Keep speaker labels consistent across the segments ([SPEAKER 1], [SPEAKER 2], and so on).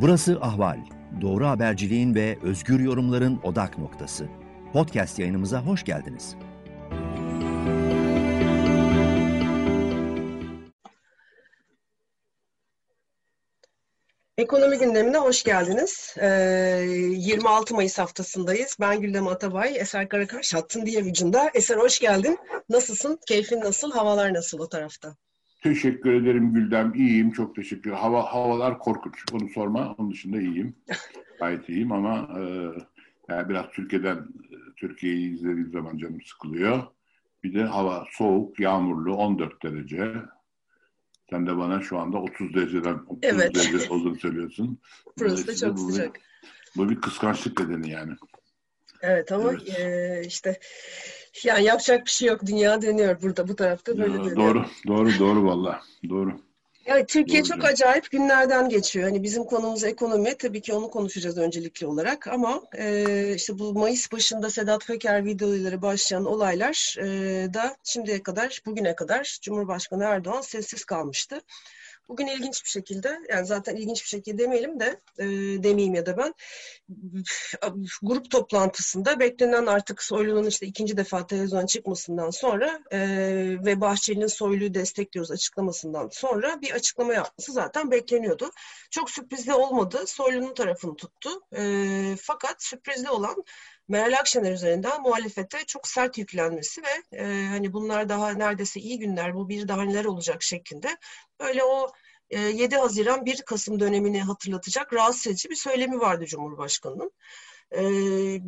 [SPEAKER 1] Burası Ahval. Doğru haberciliğin ve özgür yorumların odak noktası. Podcast yayınımıza hoş geldiniz.
[SPEAKER 2] Ekonomi gündemine hoş geldiniz. Ee, 26 Mayıs haftasındayız. Ben Güldem Atabay, Eser Karakaş hattın diğer ucunda. Eser hoş geldin. Nasılsın? Keyfin nasıl? Havalar nasıl o tarafta?
[SPEAKER 3] Teşekkür ederim Güldem. İyiyim. Çok teşekkür. Hava, havalar korkunç. Onu sorma. Onun dışında iyiyim. Gayet iyiyim ama e, yani biraz Türkiye'den Türkiye'yi izlediğim zaman canım sıkılıyor. Bir de hava soğuk, yağmurlu, 14 derece. Sen de bana şu anda 30 dereceden 30
[SPEAKER 2] Evet.
[SPEAKER 3] derece olduğunu söylüyorsun.
[SPEAKER 2] Burası da çok
[SPEAKER 3] bu bir-
[SPEAKER 2] sıcak.
[SPEAKER 3] Bu bir kıskançlık nedeni yani.
[SPEAKER 2] Evet ama
[SPEAKER 3] Evet.
[SPEAKER 2] e, işte yani yapacak bir şey yok. Dünya dönüyor burada bu tarafta böyle
[SPEAKER 3] Ya,
[SPEAKER 2] dönüyor.
[SPEAKER 3] doğru, doğru, doğru valla. Doğru.
[SPEAKER 2] Yani Türkiye
[SPEAKER 3] Doğru
[SPEAKER 2] çok acayip günlerden geçiyor. Hani bizim konumuz ekonomi. Tabii ki onu konuşacağız öncelikli olarak. Ama e, işte bu Mayıs başında Sedat Peker videoları başlayan olaylar e, da şimdiye kadar, bugüne kadar Cumhurbaşkanı Erdoğan sessiz kalmıştı. Bugün ilginç bir şekilde, yani zaten ilginç bir şekilde demeyelim de, e, demeyeyim ya da ben, grup toplantısında beklenen artık Soylu'nun işte ikinci defa televizyona çıkmasından sonra e, ve Bahçeli'nin Soylu'yu destekliyoruz açıklamasından sonra bir açıklama yapması zaten bekleniyordu. Çok sürprizli olmadı. Soylu'nun tarafını tuttu. E, fakat sürprizli olan Meral Akşener üzerinden muhalefete çok sert yüklenmesi ve e, hani bunlar daha neredeyse iyi günler, bu bir daha neler olacak şeklinde böyle o e, 7 Haziran 1 Kasım dönemini hatırlatacak rahatsız edici bir söylemi vardı Cumhurbaşkanı'nın. Ee,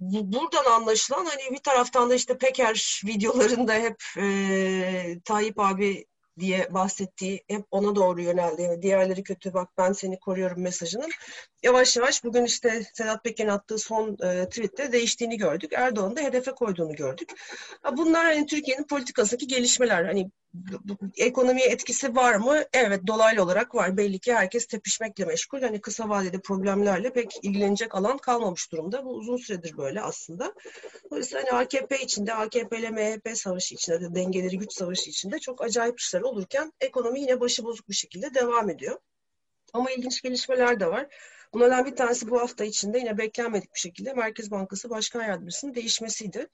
[SPEAKER 2] bu- buradan anlaşılan hani bir taraftan da işte Peker videolarında hep e, Tayyip abi diye bahsettiği hep ona doğru yöneldi. Yani diğerleri kötü bak ben seni koruyorum mesajının yavaş yavaş bugün işte Sedat Peker'in attığı son e, tweette değiştiğini gördük. Erdoğan'ı da hedefe koyduğunu gördük. Bunlar hani Türkiye'nin politikasındaki gelişmeler. Hani ekonomiye etkisi var mı? Evet dolaylı olarak var. Belli ki herkes tepişmekle meşgul. Hani kısa vadede problemlerle pek ilgilenecek alan kalmamış durumda. Bu uzun süredir böyle aslında. Dolayısıyla hani AKP içinde, AKP ile MHP savaşı içinde, de dengeleri güç savaşı içinde çok acayip işler olurken ekonomi yine başıbozuk bir şekilde devam ediyor. Ama ilginç gelişmeler de var. Bunlardan bir tanesi bu hafta içinde yine beklenmedik bir şekilde Merkez Bankası Başkan Yardımcısının değişmesiydi.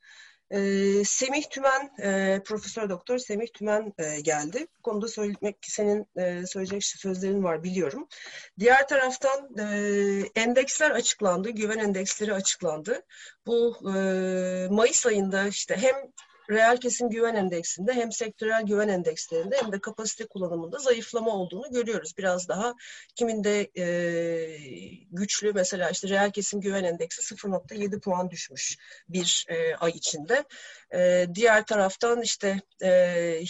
[SPEAKER 2] Ee, Semih Tümen, e, Profesör Doktor Semih Tümen e, geldi. Bu konuda söylemek senin e, söyleyecek sözlerin var biliyorum. Diğer taraftan e, endeksler açıklandı, güven endeksleri açıklandı. Bu e, Mayıs ayında işte hem reel kesim güven endeksinde hem sektörel güven endekslerinde hem de kapasite kullanımında zayıflama olduğunu görüyoruz. Biraz daha kiminde e, güçlü mesela işte reel kesim güven endeksi 0.7 puan düşmüş bir e, ay içinde. E, diğer taraftan işte e,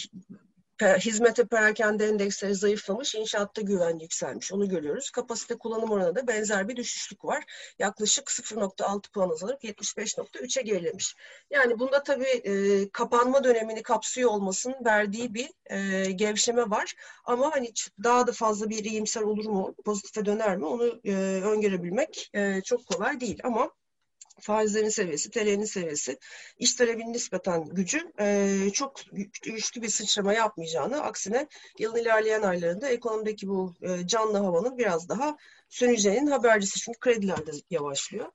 [SPEAKER 2] hizmete perakende endeksleri zayıflamış, inşaatta güven yükselmiş. Onu görüyoruz. Kapasite kullanım oranında da benzer bir düşüşlük var. Yaklaşık 0.6 puan azalıp 75.3'e gerilemiş. Yani bunda tabii e, kapanma dönemini kapsıyor olmasının verdiği bir e, gevşeme var. Ama hani daha da fazla bir iyimser olur mu, pozitife döner mi onu e, öngörebilmek e, çok kolay değil. Ama faizlerin seviyesi, TL'nin seviyesi, iş talebinin nispeten gücü e, çok güç- güçlü bir sıçrama yapmayacağını, aksine yılın ilerleyen aylarında ekonomideki bu e, canlı havanın biraz daha söneceğinin habercisi. Çünkü krediler de yavaşlıyor.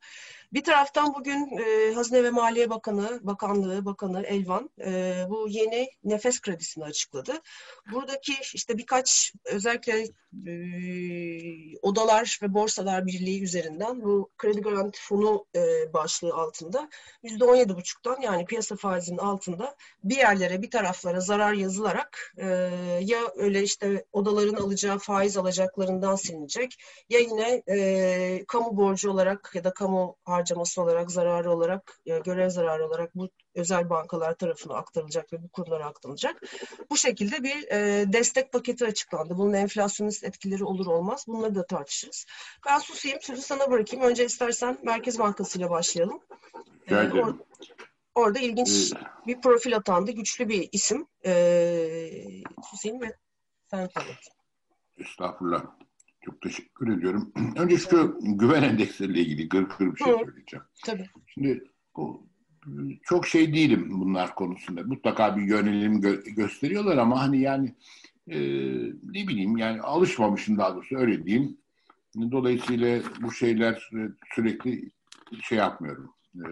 [SPEAKER 2] Bir taraftan bugün e, Hazine ve Maliye Bakanı, Bakanlığı, Bakanı Elvan e, bu yeni nefes kredisini açıkladı. Buradaki işte birkaç özellikle e, odalar ve borsalar birliği üzerinden bu kredi garanti fonu e, başlığı altında %17,5'tan yani piyasa faizinin altında bir yerlere bir taraflara zarar yazılarak e, ya öyle işte odaların alacağı faiz alacaklarından silinecek ya yine e, kamu borcu olarak ya da kamu harcaması olarak zararı olarak ya görev zararı olarak bu özel bankalar tarafına aktarılacak ve bu kurumlara aktarılacak. Bu şekilde bir e, destek paketi açıklandı. Bunun enflasyonist etkileri olur olmaz. Bunları da tartışırız. Ben susayım, sözü sana bırakayım. Önce istersen Merkez Bankası ile başlayalım. Ee, or- orada ilginç
[SPEAKER 3] Ee,
[SPEAKER 2] bir profil atandı. Güçlü bir isim. Ee, susayım ve sen anlat.
[SPEAKER 3] Estağfurullah. Çok teşekkür ediyorum. Önce şu güven endeksleriyle ilgili gır gır bir şey
[SPEAKER 2] Hı.
[SPEAKER 3] söyleyeceğim.
[SPEAKER 2] Tabii.
[SPEAKER 3] Şimdi bu çok şey değilim bunlar konusunda. Mutlaka bir yönelim gö- gösteriyorlar ama hani yani e, ne bileyim yani alışmamışım daha doğrusu öyle diyeyim. Dolayısıyla bu şeyler sürekli şey yapmıyorum. E,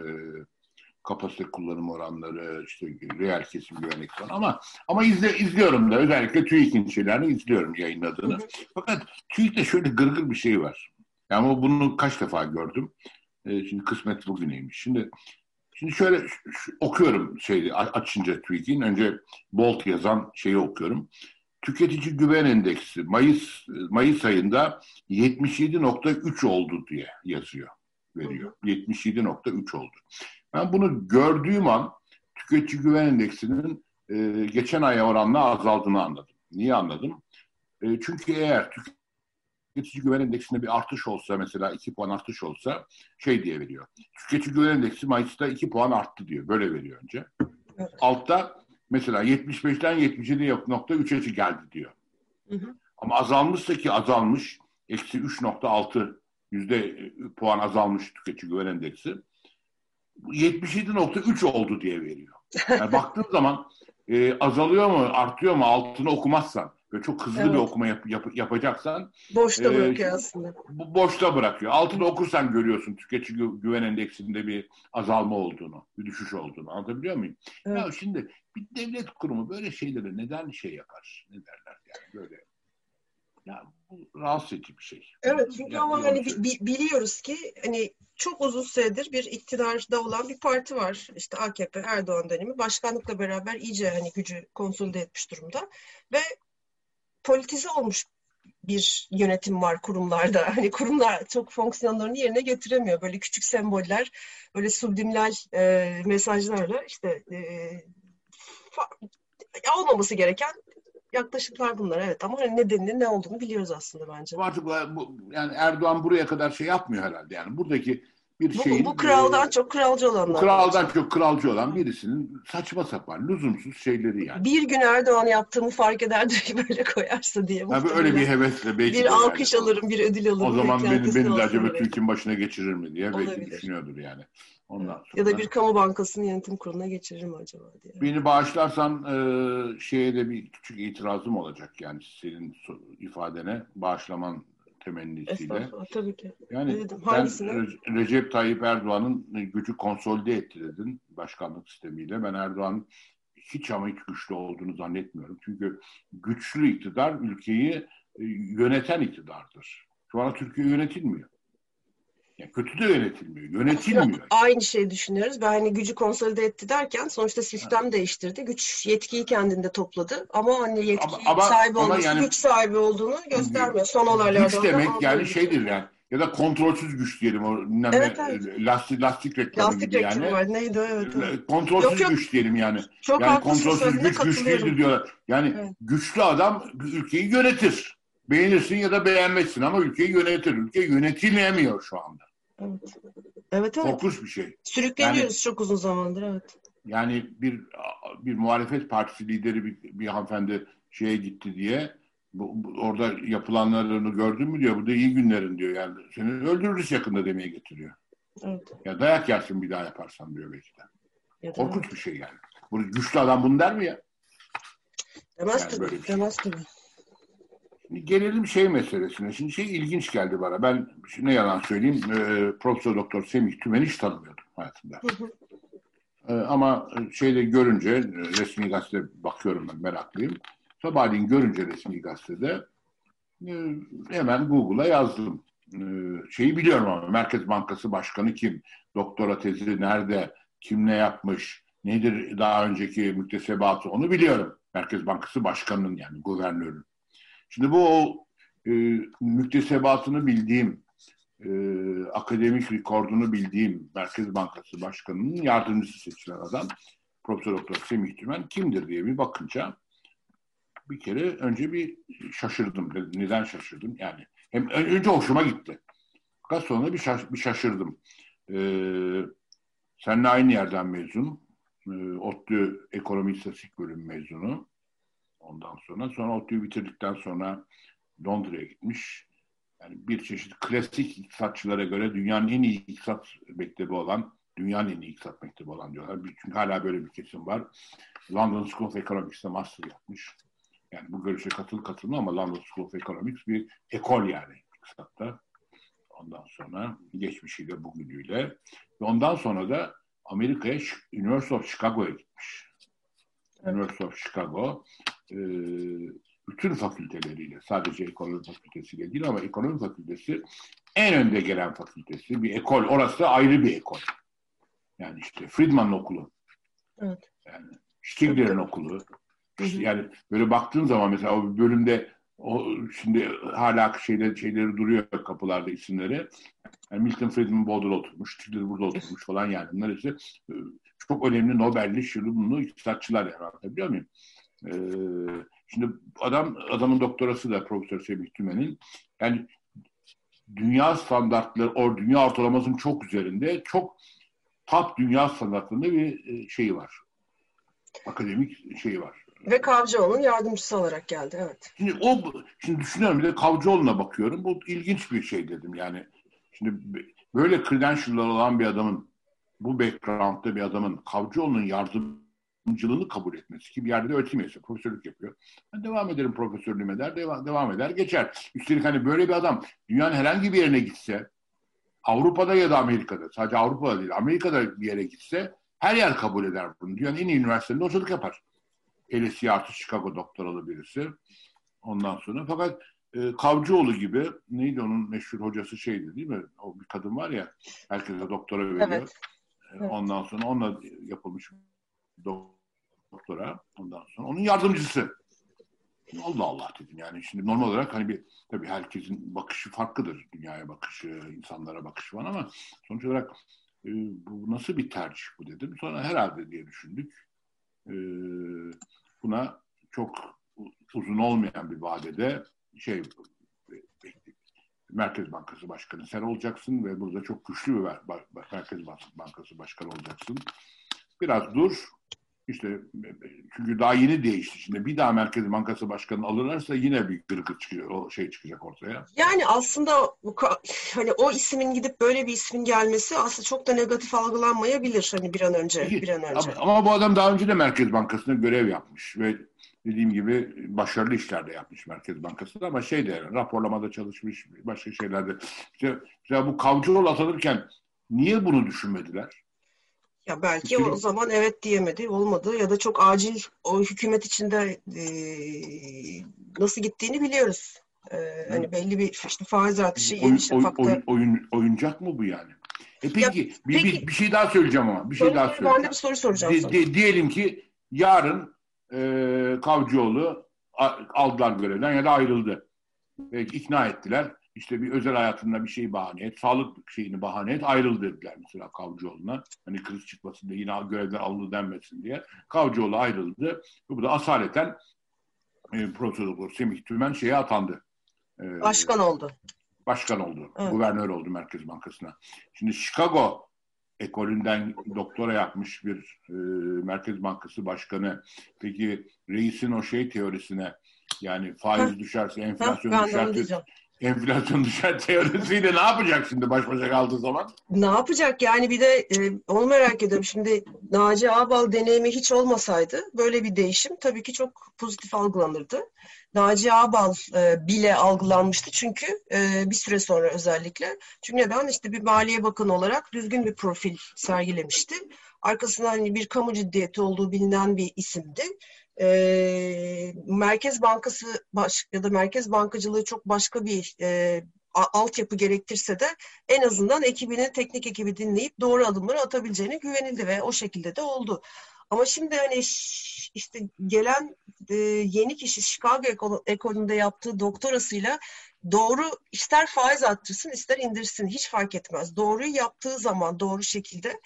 [SPEAKER 3] kapasite kullanım oranları, işte reel kesim güvenlik falan ama ama izle, izliyorum da özellikle TÜİK'in şeylerini izliyorum yayınladığını. Fakat TÜİK'te şöyle gırgır bir şey var. Yani bunu kaç defa gördüm. E, şimdi kısmet bugüneymiş. Şimdi şimdi şöyle şu, okuyorum şeyi açınca TÜİK'in önce Bolt yazan şeyi okuyorum. Tüketici güven endeksi Mayıs Mayıs ayında 77.3 oldu diye yazıyor veriyor. 77.3 oldu. Ben bunu gördüğüm an tüketici güven endeksinin e, geçen aya oranla azaldığını anladım. Niye anladım? E, çünkü eğer tüketici güven endeksinde bir artış olsa mesela 2 puan artış olsa şey diye veriyor. Tüketici güven endeksi Mayıs'ta 2 puan arttı diyor. Böyle veriyor önce. Evet. Altta mesela 75'ten 77.3'e geldi diyor. Hı hı. Ama azalmışsa ki azalmış. Eksi 3.6 yüzde puan azalmış tüketici güven endeksi. 77.3 oldu diye veriyor. Yani baktığın zaman e, azalıyor mu, artıyor mu altını okumazsan ve çok hızlı evet. bir okuma yap, yap, yapacaksan
[SPEAKER 2] boşta e, bırakıyor aslında.
[SPEAKER 3] Boşta bırakıyor. Altını okursan görüyorsun tüketici güven endeksinde bir azalma olduğunu, bir düşüş olduğunu. Anlatabiliyor muyum? Evet. Ya şimdi bir devlet kurumu böyle şeyleri neden şey yapar? Ne derler yani böyle yani bu rahatsız edici bir şey.
[SPEAKER 2] Evet çünkü yani, ama hani bi, biliyoruz ki hani çok uzun süredir bir iktidarda olan bir parti var. İşte AKP Erdoğan dönemi başkanlıkla beraber iyice hani gücü konsolide etmiş durumda ve politize olmuş bir yönetim var kurumlarda. Hani kurumlar çok fonksiyonlarını yerine getiremiyor. Böyle küçük semboller, böyle subliminal e, mesajlarla işte e, olmaması gereken yaklaşımlar bunlar evet ama hani nedeninin ne olduğunu biliyoruz aslında bence.
[SPEAKER 3] Artık bu, yani Erdoğan buraya kadar şey yapmıyor herhalde yani buradaki bir
[SPEAKER 2] bu,
[SPEAKER 3] şeyin...
[SPEAKER 2] Bu kraldan e, çok kralcı olanlar.
[SPEAKER 3] Kraldan çok kralcı olan birisinin saçma sapan, lüzumsuz şeyleri yani.
[SPEAKER 2] Bir gün Erdoğan yaptığımı fark ederdi ki böyle koyarsa diye.
[SPEAKER 3] Tabii öyle bir hevesle belki
[SPEAKER 2] Bir alkış yani. alırım, bir ödül alırım.
[SPEAKER 3] O zaman beni, beni de acaba Türk'ün başına geçirir mi diye Olabilir. belki düşünüyordur yani.
[SPEAKER 2] Ondan sonra, ya da bir kamu bankasının yönetim kuruluna geçirir mi acaba diye.
[SPEAKER 3] Beni bağışlarsan e, şeye de bir küçük itirazım olacak yani senin ifadene bağışlaman temennisiyle.
[SPEAKER 2] tabii ki.
[SPEAKER 3] Yani sen Recep Tayyip Erdoğan'ın gücü konsolide etti dedin başkanlık sistemiyle. Ben Erdoğan'ın hiç ama hiç güçlü olduğunu zannetmiyorum. Çünkü güçlü iktidar ülkeyi e, yöneten iktidardır. Şu an Türkiye yönetilmiyor. Kötü de yönetilmiyor. Yönetilmiyor.
[SPEAKER 2] Aynı şeyi düşünüyoruz. Ben hani gücü konsolide etti derken sonuçta sistem evet. değiştirdi. Güç yetkiyi kendinde topladı. Ama hani yetki ama, ama, sahibi ama olması yani, güç sahibi olduğunu göstermiyor. Son olaylarda.
[SPEAKER 3] Güç demek yani şeydir yani. Ya da kontrolsüz güç diyelim. O evet, evet. Lastik, lastik reklamı
[SPEAKER 2] lastik
[SPEAKER 3] gibi
[SPEAKER 2] reklamı
[SPEAKER 3] yani.
[SPEAKER 2] Var. Neydi? Evet,
[SPEAKER 3] evet. Kontrolsüz yok, yok. güç diyelim yani. Çok yani kontrolsüz güç güç değildir diyorlar. Yani evet. güçlü adam ülkeyi yönetir. Beğenirsin ya da beğenmezsin ama ülkeyi yönetir. Ülke yönetilemiyor şu anda.
[SPEAKER 2] Evet. Evet, evet.
[SPEAKER 3] Korkunç bir şey.
[SPEAKER 2] Sürükleniyoruz yani, çok uzun zamandır evet.
[SPEAKER 3] Yani bir bir muhalefet partisi lideri bir, bir hanımefendi şeye gitti diye bu, bu, orada yapılanlarını gördün mü diyor. Bu da iyi günlerin diyor. Yani seni öldürürüz yakında demeye getiriyor. Evet. Ya dayak yersin bir daha yaparsan diyor belki de. Ya Korkunç evet. bir şey yani. Bu güçlü adam bunu der mi ya?
[SPEAKER 2] Demez yani tabii. Demez tabii.
[SPEAKER 3] Gelelim şey meselesine. Şimdi şey ilginç geldi bana. Ben şimdi ne yalan söyleyeyim e, Profesör Doktor Semih Tümen'i hiç tanımıyordum hayatımda. E, ama şeyde görünce resmi gazete bakıyorum ben meraklıyım. Sabahleyin görünce resmi gazetede e, hemen Google'a yazdım. E, şeyi biliyorum ama Merkez Bankası Başkanı kim? Doktora tezi nerede? Kim ne yapmış? Nedir daha önceki müktesebatı onu biliyorum. Merkez Bankası Başkanı'nın yani guvernörün. Şimdi bu o e, müktesebatını bildiğim, e, akademik rekordunu bildiğim Merkez Bankası Başkanı'nın yardımcısı seçilen adam Profesör Doktor Semih Tümen kimdir diye bir bakınca bir kere önce bir şaşırdım. Neden şaşırdım? Yani hem önce hoşuma gitti. Fakat sonra bir, şaş, bir şaşırdım. Ee, seninle aynı yerden mezun. Ee, ODTÜ Ekonomi İstatistik Bölümü mezunu ondan sonra. Sonra ODTÜ'yü bitirdikten sonra Londra'ya gitmiş. Yani bir çeşit klasik iktisatçılara göre dünyanın en iyi iktisat mektebi olan, dünyanın en iyi iktisat mektebi olan diyorlar. Çünkü hala böyle bir kesim var. London School of Economics'te master yapmış. Yani bu görüşe katıl katılma ama London School of Economics bir ekol yani iktisatta. ondan sonra geçmişiyle bugünüyle. Ve ondan sonra da Amerika'ya University of Chicago'ya gitmiş. University of Chicago e, bütün fakülteleriyle sadece ekonomi fakültesiyle değil ama ekonomi fakültesi en önde gelen fakültesi. Bir ekol. Orası ayrı bir ekol. Yani işte Friedman'ın okulu. Evet. Yani Stigler'in okulu. İşte yani böyle baktığın zaman mesela o bölümde o şimdi hala şeyleri, şeyleri duruyor kapılarda isimleri. Yani Milton Friedman burada oturmuş, Stigler burada oturmuş falan yani. Bunlar işte e, çok önemli Nobel'li şunu iktisatçılar yani anlatabiliyor muyum? Ee, şimdi adam adamın doktorası da Profesör Semih Tümen'in yani dünya standartları, o dünya ortalamasının çok üzerinde çok top dünya standartlarında bir şeyi var. Akademik şeyi var.
[SPEAKER 2] Ve Kavcıoğlu'nun yardımcısı olarak geldi, evet.
[SPEAKER 3] Şimdi o, şimdi düşünüyorum bir de Kavcıoğlu'na bakıyorum. Bu ilginç bir şey dedim yani. Şimdi böyle credential'lar olan bir adamın, bu background'da bir adamın Kavcıoğlu'nun yardımcılığını kabul etmesi ki bir yerde de öğretim profesörlük yapıyor. Ben devam ederim profesörlüğüme der, devam, devam eder, geçer. Üstelik hani böyle bir adam dünyanın herhangi bir yerine gitse, Avrupa'da ya da Amerika'da, sadece Avrupa'da değil, Amerika'da bir yere gitse her yer kabul eder bunu. Dünyanın en iyi üniversitelerinde hocalık yapar. LSE artı Chicago doktoralı birisi. Ondan sonra fakat e, Kavcıoğlu gibi neydi onun meşhur hocası şeydi değil mi? O bir kadın var ya herkese doktora veriyor. Evet. Evet. Ondan sonra onunla yapılmış doktora. Ondan sonra onun yardımcısı. Allah Allah dedim yani şimdi normal olarak hani bir tabii herkesin bakışı farklıdır dünyaya bakışı, insanlara bakışı var ama sonuç olarak e, bu nasıl bir tercih bu dedim. Sonra herhalde diye düşündük. E, buna çok uzun olmayan bir vadede şey Merkez Bankası Başkanı sen olacaksın ve burada çok güçlü bir Merkez Bankası Başkanı olacaksın. Biraz dur, işte çünkü daha yeni değişti. Şimdi bir daha Merkez Bankası Başkanı alırlarsa yine bir gırgır çıkıyor, o şey çıkacak ortaya.
[SPEAKER 2] Yani aslında hani o ismin gidip böyle bir ismin gelmesi aslında çok da negatif algılanmayabilir hani bir an önce. bir an önce.
[SPEAKER 3] Ama, ama bu adam daha önce de Merkez Bankası'nda görev yapmış ve dediğim gibi başarılı işlerde yapmış Merkez Bankası'nda ama şey de raporlamada çalışmış, başka şeylerde. İşte, işte bu Kavcıoğlu atanırken niye bunu düşünmediler?
[SPEAKER 2] Ya belki o zaman evet diyemedi, olmadı ya da çok acil o hükümet içinde e, nasıl gittiğini biliyoruz. E, hani belli bir işte faiz artışı
[SPEAKER 3] oyun, yeni şafakta. Oyun, oyun, oyuncak mı bu yani? E peki, ya, bir, peki bir, bir şey daha söyleyeceğim ama. Bir şey daha söyleyeceğim.
[SPEAKER 2] Ben de bir soru soracağım
[SPEAKER 3] de, De, diyelim ki yarın e, Kavcıoğlu aldılar görevden ya da ayrıldı. Belki ikna ettiler işte bir özel hayatında bir şey bahane et, sağlık şeyini bahane et, ayrıl dediler mesela Kavcıoğlu'na. Hani kriz çıkmasın diye yine görevden alındı denmesin diye. Kavcıoğlu ayrıldı. Bu da asaleten e, Profesör Semih Tümen şeye atandı.
[SPEAKER 2] E, başkan oldu.
[SPEAKER 3] Başkan oldu. Evet. Guvernör oldu Merkez Bankası'na. Şimdi Chicago ekolünden doktora yapmış bir e, Merkez Bankası Başkanı. Peki reisin o şey teorisine yani faiz düşerse enflasyon düşerse enflasyon düşer teorisiyle ne yapacak şimdi baş başa kaldığı zaman?
[SPEAKER 2] Ne yapacak yani bir de e, onu merak ediyorum. Şimdi Naci Ağbal deneyimi hiç olmasaydı böyle bir değişim tabii ki çok pozitif algılanırdı. Naci Ağbal e, bile algılanmıştı çünkü e, bir süre sonra özellikle. Çünkü neden? işte bir Maliye Bakanı olarak düzgün bir profil sergilemişti. Arkasında hani bir kamu ciddiyeti olduğu bilinen bir isimdi e, Merkez Bankası baş, ya da Merkez Bankacılığı çok başka bir e, altyapı gerektirse de en azından ekibinin teknik ekibi dinleyip doğru adımları atabileceğine güvenildi ve o şekilde de oldu. Ama şimdi hani işte gelen e, yeni kişi Chicago ekolünde yaptığı doktorasıyla doğru ister faiz arttırsın ister indirsin hiç fark etmez. Doğruyu yaptığı zaman doğru şekilde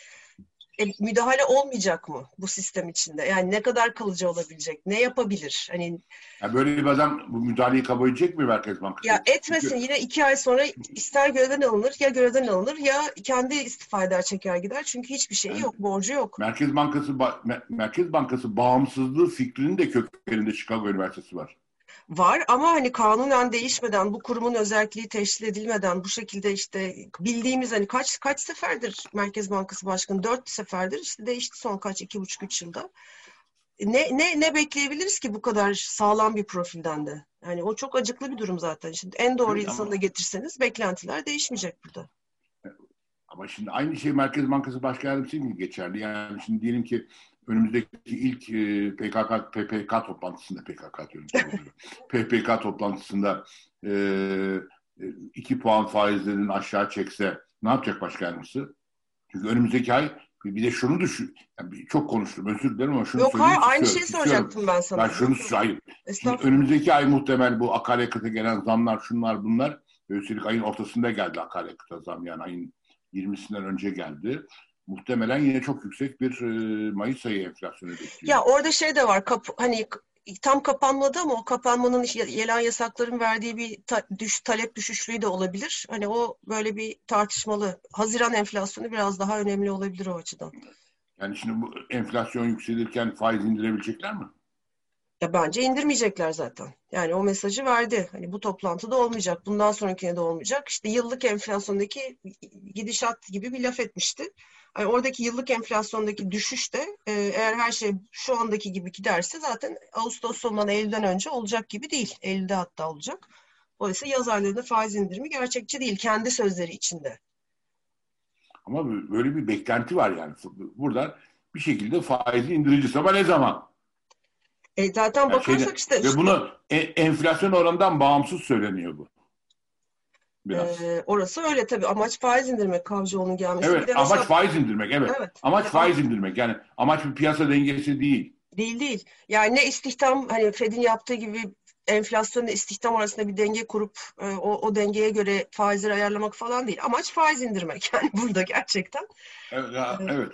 [SPEAKER 2] e, müdahale olmayacak mı bu sistem içinde? Yani ne kadar kalıcı olabilecek? Ne yapabilir? Hani
[SPEAKER 3] ya böyle bir adam bu müdahaleyi kabul edecek mi Merkez Bankası?
[SPEAKER 2] Ya etmesin Çünkü... yine iki ay sonra ister görevden alınır ya görevden alınır ya kendi istifa eder çeker gider. Çünkü hiçbir şeyi yani, yok, borcu yok.
[SPEAKER 3] Merkez Bankası Merkez Bankası bağımsızlığı fikrinin de köklerinde Chicago Üniversitesi var
[SPEAKER 2] var ama hani kanunen değişmeden bu kurumun özelliği teşkil edilmeden bu şekilde işte bildiğimiz hani kaç kaç seferdir Merkez Bankası Başkanı dört seferdir işte değişti son kaç iki buçuk üç yılda. Ne, ne, ne bekleyebiliriz ki bu kadar sağlam bir profilden de? Yani o çok acıklı bir durum zaten. Şimdi en doğru
[SPEAKER 3] Evet,
[SPEAKER 2] insanı da getirseniz beklentiler değişmeyecek burada.
[SPEAKER 3] Ama şimdi aynı şey Merkez Bankası Başkan Yardımcısı için geçerli. Yani şimdi diyelim ki önümüzdeki ilk e, PKK PPK toplantısında PKK diyorum. PPK toplantısında e, e, iki puan faizlerini aşağı çekse ne yapacak Başkan Yardımcısı? Çünkü önümüzdeki ay bir de şunu düşün. Yani çok konuştum özür dilerim ama şunu
[SPEAKER 2] Yok hayır aynı şeyi soracaktım ben sana.
[SPEAKER 3] Ben şunu hayır. Şimdi önümüzdeki ay muhtemel bu akaryakıta gelen zamlar şunlar bunlar. Üstelik ayın ortasında geldi akaryakıta zam yani ayın 20'sinden önce geldi. Muhtemelen yine çok yüksek bir e, Mayıs ayı enflasyonu bekliyor.
[SPEAKER 2] Ya orada şey de var. Kap, hani tam kapanmadı ama o kapanmanın gelen yasakların verdiği bir ta- düş, talep düşüşlüğü de olabilir. Hani o böyle bir tartışmalı. Haziran enflasyonu biraz daha önemli olabilir o açıdan.
[SPEAKER 3] Yani şimdi bu enflasyon yükselirken faiz indirebilecekler mi?
[SPEAKER 2] Ya bence indirmeyecekler zaten. Yani o mesajı verdi. Hani bu toplantıda olmayacak. Bundan sonrakine de olmayacak. İşte yıllık enflasyondaki gidişat gibi bir laf etmişti. Hani oradaki yıllık enflasyondaki düşüş de e, eğer her şey şu andaki gibi giderse zaten Ağustos sonundan Eylül'den önce olacak gibi değil. Eylül'de hatta olacak. Dolayısıyla yaz aylarında faiz indirimi gerçekçi değil. Kendi sözleri içinde.
[SPEAKER 3] Ama böyle bir beklenti var yani. Buradan bir şekilde faizi indireceğiz ama ne zaman?
[SPEAKER 2] E zaten
[SPEAKER 3] Yani
[SPEAKER 2] bakarsak
[SPEAKER 3] şeyde-
[SPEAKER 2] işte
[SPEAKER 3] Ve bunu e- enflasyon oranından bağımsız söyleniyor bu. Biraz.
[SPEAKER 2] e, orası öyle tabii. Amaç faiz indirmek Kavcıoğlu'nun gelmesi.
[SPEAKER 3] Evet, amaç
[SPEAKER 2] mesela-
[SPEAKER 3] faiz indirmek. Evet.
[SPEAKER 2] Evet.
[SPEAKER 3] Amaç
[SPEAKER 2] Evet.
[SPEAKER 3] faiz indirmek. Yani amaç bir piyasa dengesi değil.
[SPEAKER 2] Değil değil. Yani ne istihdam hani Fed'in yaptığı gibi enflasyonla istihdam arasında bir denge kurup e, o, o dengeye göre faizleri ayarlamak falan değil. Amaç faiz indirmek yani burada gerçekten.
[SPEAKER 3] Evet. ya,
[SPEAKER 2] Evet.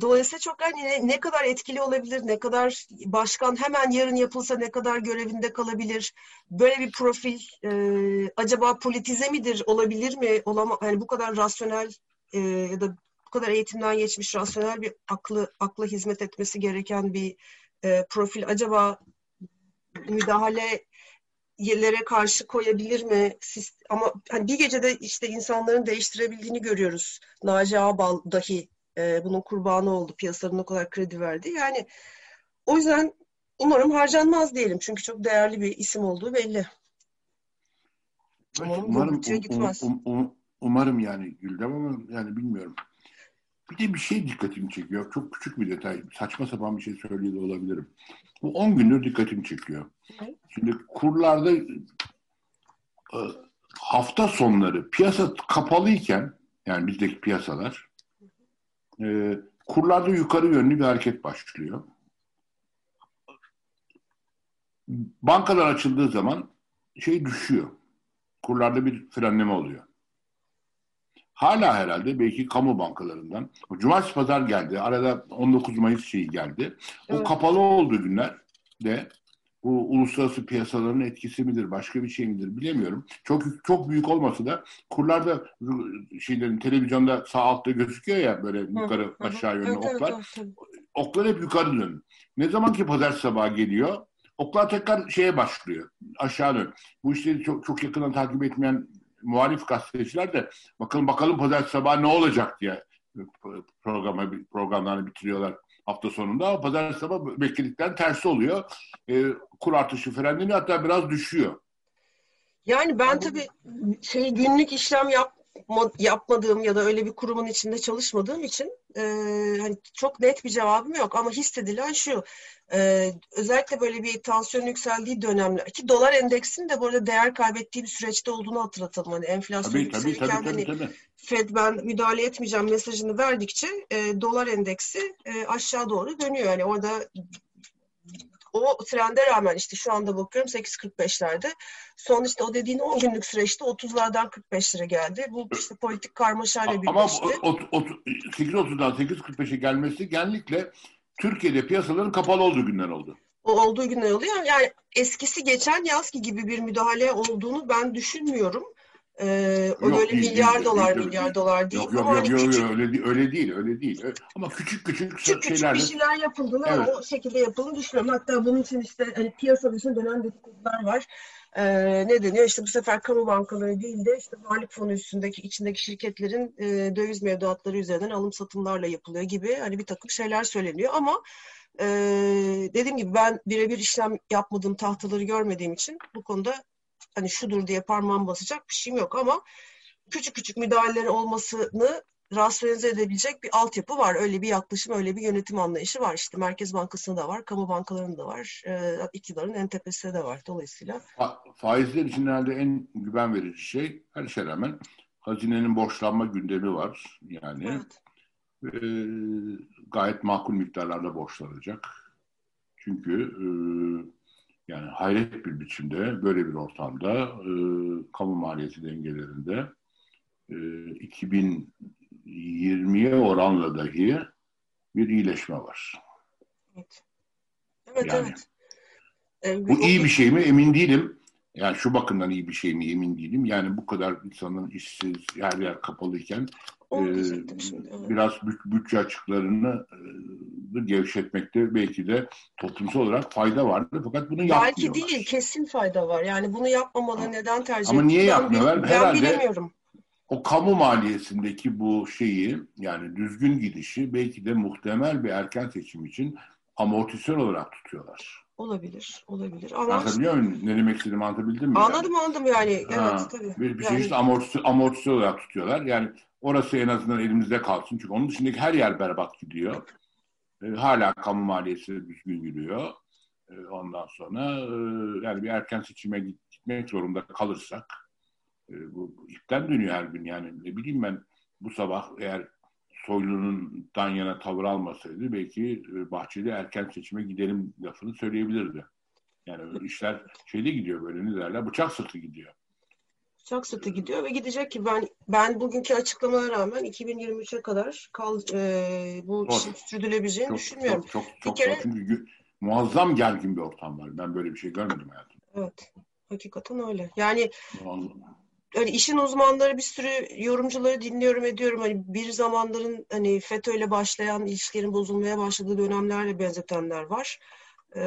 [SPEAKER 2] Dolayısıyla çok hani ne, ne kadar etkili olabilir, ne kadar başkan hemen yarın yapılsa ne kadar görevinde kalabilir, böyle bir profil e, acaba politize midir, olabilir mi, olama, hani bu kadar rasyonel e, ya da bu kadar eğitimden geçmiş rasyonel bir aklı akla hizmet etmesi gereken bir e, profil acaba müdahale yerlere karşı koyabilir mi? Ama hani bir gecede işte insanların değiştirebildiğini görüyoruz. Naci Ağbal dahi e, bunun kurbanı oldu. Piyasanın o kadar kredi verdi. Yani o yüzden umarım harcanmaz diyelim. Çünkü çok değerli bir isim olduğu belli. Umarım
[SPEAKER 3] umarım,
[SPEAKER 2] bütçeye
[SPEAKER 3] um-
[SPEAKER 2] gitmez.
[SPEAKER 3] um- um- umarım yani Güldem ama yani bilmiyorum. Bir de bir şey dikkatimi çekiyor. Çok küçük bir detay. Saçma sapan bir şey söylüyor da olabilirim. Bu 10 gündür dikkatimi çekiyor.
[SPEAKER 2] Ne?
[SPEAKER 3] Şimdi kurlarda e, hafta sonları piyasa kapalıyken yani bizdeki piyasalar e, kurlarda yukarı yönlü bir hareket başlıyor. Bankalar açıldığı zaman şey düşüyor. Kurlarda bir frenleme oluyor. Hala herhalde belki kamu bankalarından. Cumartesi pazar geldi. Arada 19 Mayıs şeyi geldi. O
[SPEAKER 2] Evet.
[SPEAKER 3] kapalı olduğu günler de bu uluslararası piyasaların etkisi midir, başka bir şey midir bilemiyorum. Çok çok büyük olmasa da kurlarda şeylerin televizyonda sağ altta gözüküyor ya böyle yukarı
[SPEAKER 2] Hı
[SPEAKER 3] aşağı yönlü
[SPEAKER 2] Evet, evet,
[SPEAKER 3] oklar.
[SPEAKER 2] evet, tabii.
[SPEAKER 3] Oklar hep yukarı dönüyor. Ne zaman ki pazar sabahı geliyor, oklar tekrar şeye başlıyor. Aşağı dön. Bu işleri çok, çok yakından takip etmeyen muhalif gazeteciler de bakalım bakalım pazar sabahı ne olacak diye programı programlarını bitiriyorlar hafta sonunda. Pazar sabahı bekledikten tersi oluyor. Ee, kur artışı frenleniyor hatta biraz düşüyor.
[SPEAKER 2] Yani ben tabii şey günlük işlem yapma, yapmadığım ya da öyle bir kurumun içinde çalışmadığım için e, hani çok net bir cevabım yok ama hissedilen şu e, özellikle böyle bir tansiyon yükseldiği dönemler ki dolar endeksinin de bu arada değer kaybettiği bir süreçte olduğunu hatırlatalım hani enflasyon
[SPEAKER 3] Tabii tabii
[SPEAKER 2] yükselirken
[SPEAKER 3] tabii tabii.
[SPEAKER 2] hani
[SPEAKER 3] tabii.
[SPEAKER 2] Fed ben müdahale etmeyeceğim mesajını verdikçe e, dolar endeksi e, aşağı doğru dönüyor. Yani orada o trende rağmen işte şu anda bakıyorum 8.45'lerde. Son işte o dediğin 10 günlük süreçte 30'lardan 45'lere geldi. Bu işte politik karmaşayla
[SPEAKER 3] Ama
[SPEAKER 2] birleşti.
[SPEAKER 3] o- 8.30'dan 8.45'e gelmesi genellikle Türkiye'de piyasaların kapalı olduğu günler oldu.
[SPEAKER 2] O olduğu günler oluyor. Yani eskisi geçen yazki gibi bir müdahale olduğunu ben düşünmüyorum. Ee, o
[SPEAKER 3] Yok,
[SPEAKER 2] böyle
[SPEAKER 3] değil,
[SPEAKER 2] milyar
[SPEAKER 3] değil,
[SPEAKER 2] dolar
[SPEAKER 3] değil,
[SPEAKER 2] milyar
[SPEAKER 3] değil.
[SPEAKER 2] dolar değil.
[SPEAKER 3] Yok yok
[SPEAKER 2] Ama
[SPEAKER 3] yok
[SPEAKER 2] hani
[SPEAKER 3] yok,
[SPEAKER 2] küçük
[SPEAKER 3] yok, öyle değil öyle değil öyle değil. Ama küçük küçük,
[SPEAKER 2] küçük küçük
[SPEAKER 3] şeylerle
[SPEAKER 2] bir şeyler yapıldığını
[SPEAKER 3] Evet.
[SPEAKER 2] o şekilde yapıldığını düşünüyorum. Hatta bunun için işte hani piyasa dışında dönen dedikodular var. Ee, ne deniyor? İşte bu sefer kamu bankaları değil de işte varlık fonu üstündeki içindeki şirketlerin e, döviz mevduatları üzerinden alım satımlarla yapılıyor gibi hani bir takım şeyler söyleniyor ama Ee, dediğim gibi ben birebir işlem yapmadığım tahtaları görmediğim için bu konuda hani şudur diye parmağım basacak bir şeyim yok ama küçük küçük müdahaleler olmasını rasyonize edebilecek bir altyapı var. Öyle bir yaklaşım, öyle bir yönetim anlayışı var. İşte Merkez Bankası'nda da var, kamu bankalarında da var, e, iktidarın en tepesinde de var. Dolayısıyla
[SPEAKER 3] Fa- Faizler için herhalde en güven verici şey her şeye rağmen hazinenin borçlanma gündemi var. Yani
[SPEAKER 2] evet.
[SPEAKER 3] e, gayet makul miktarlarda borçlanacak. Çünkü e, yani hayret bir biçimde böyle bir ortamda e, kamu maliyeti dengelerinde e, 2020'ye oranla dahi bir iyileşme var.
[SPEAKER 2] Evet, evet.
[SPEAKER 3] Yani.
[SPEAKER 2] evet. E,
[SPEAKER 3] Bu iyi bir şey mi emin değilim. Yani şu bakımdan iyi bir şey mi emin değilim. Yani bu kadar insanın işsiz, yer yer kapalıyken e,
[SPEAKER 2] diyecektim şimdi, evet.
[SPEAKER 3] biraz büt- bütçe açıklarını e, gevşetmekte belki de toplumsal olarak fayda vardı. Fakat bunu
[SPEAKER 2] Belki
[SPEAKER 3] yapmıyorlar.
[SPEAKER 2] değil, kesin fayda var. Yani bunu yapmamalı
[SPEAKER 3] Ama-
[SPEAKER 2] neden tercih
[SPEAKER 3] ama niye yapmıyorlar?
[SPEAKER 2] Ben
[SPEAKER 3] Herhalde-
[SPEAKER 2] bilemiyorum.
[SPEAKER 3] O kamu maliyesindeki bu şeyi yani düzgün gidişi belki de muhtemel bir erken seçim için amortisör olarak tutuyorlar.
[SPEAKER 2] Olabilir, olabilir. Ama
[SPEAKER 3] Anlatabiliyor muyum? Ne demek istediğimi anlatabildim mi? yani?
[SPEAKER 2] anladım anladım yani.
[SPEAKER 3] Ha,
[SPEAKER 2] Evet tabii.
[SPEAKER 3] Bir, bir
[SPEAKER 2] Yani-
[SPEAKER 3] çeşit amortisör, amortisör olarak tutuyorlar. Yani orası en azından elimizde kalsın. Çünkü onun dışındaki her yer berbat gidiyor. E, hala kamu maliyesi düzgün yürüyor. E, ondan sonra e, yani bir erken seçime git- gitmek zorunda kalırsak e, bu ipten dönüyor her gün. Yani ne bileyim ben bu sabah eğer Soylu'nun yana tavır almasaydı belki e, Bahçeli erken seçime gidelim lafını söyleyebilirdi. Yani işler şeyde gidiyor böyle ne derler bıçak sırtı gidiyor.
[SPEAKER 2] Bıçak sırtı gidiyor ve gidecek ki ben ben bugünkü açıklamalara rağmen 2023'e kadar kal, e, bu
[SPEAKER 3] Doğru.
[SPEAKER 2] işin sürdürülebileceğini
[SPEAKER 3] Çok,
[SPEAKER 2] düşünmüyorum.
[SPEAKER 3] çok, çok, çok
[SPEAKER 2] kere-
[SPEAKER 3] zor. Çünkü muazzam gergin bir ortam var. Ben böyle bir şey görmedim hayatımda.
[SPEAKER 2] Evet. Hakikaten öyle. Yani
[SPEAKER 3] Muazzam.
[SPEAKER 2] hani işin uzmanları bir sürü yorumcuları dinliyorum ediyorum. Hani bir zamanların hani FETÖ'yle başlayan ilişkilerin bozulmaya başladığı dönemlerle benzetenler var. Ee,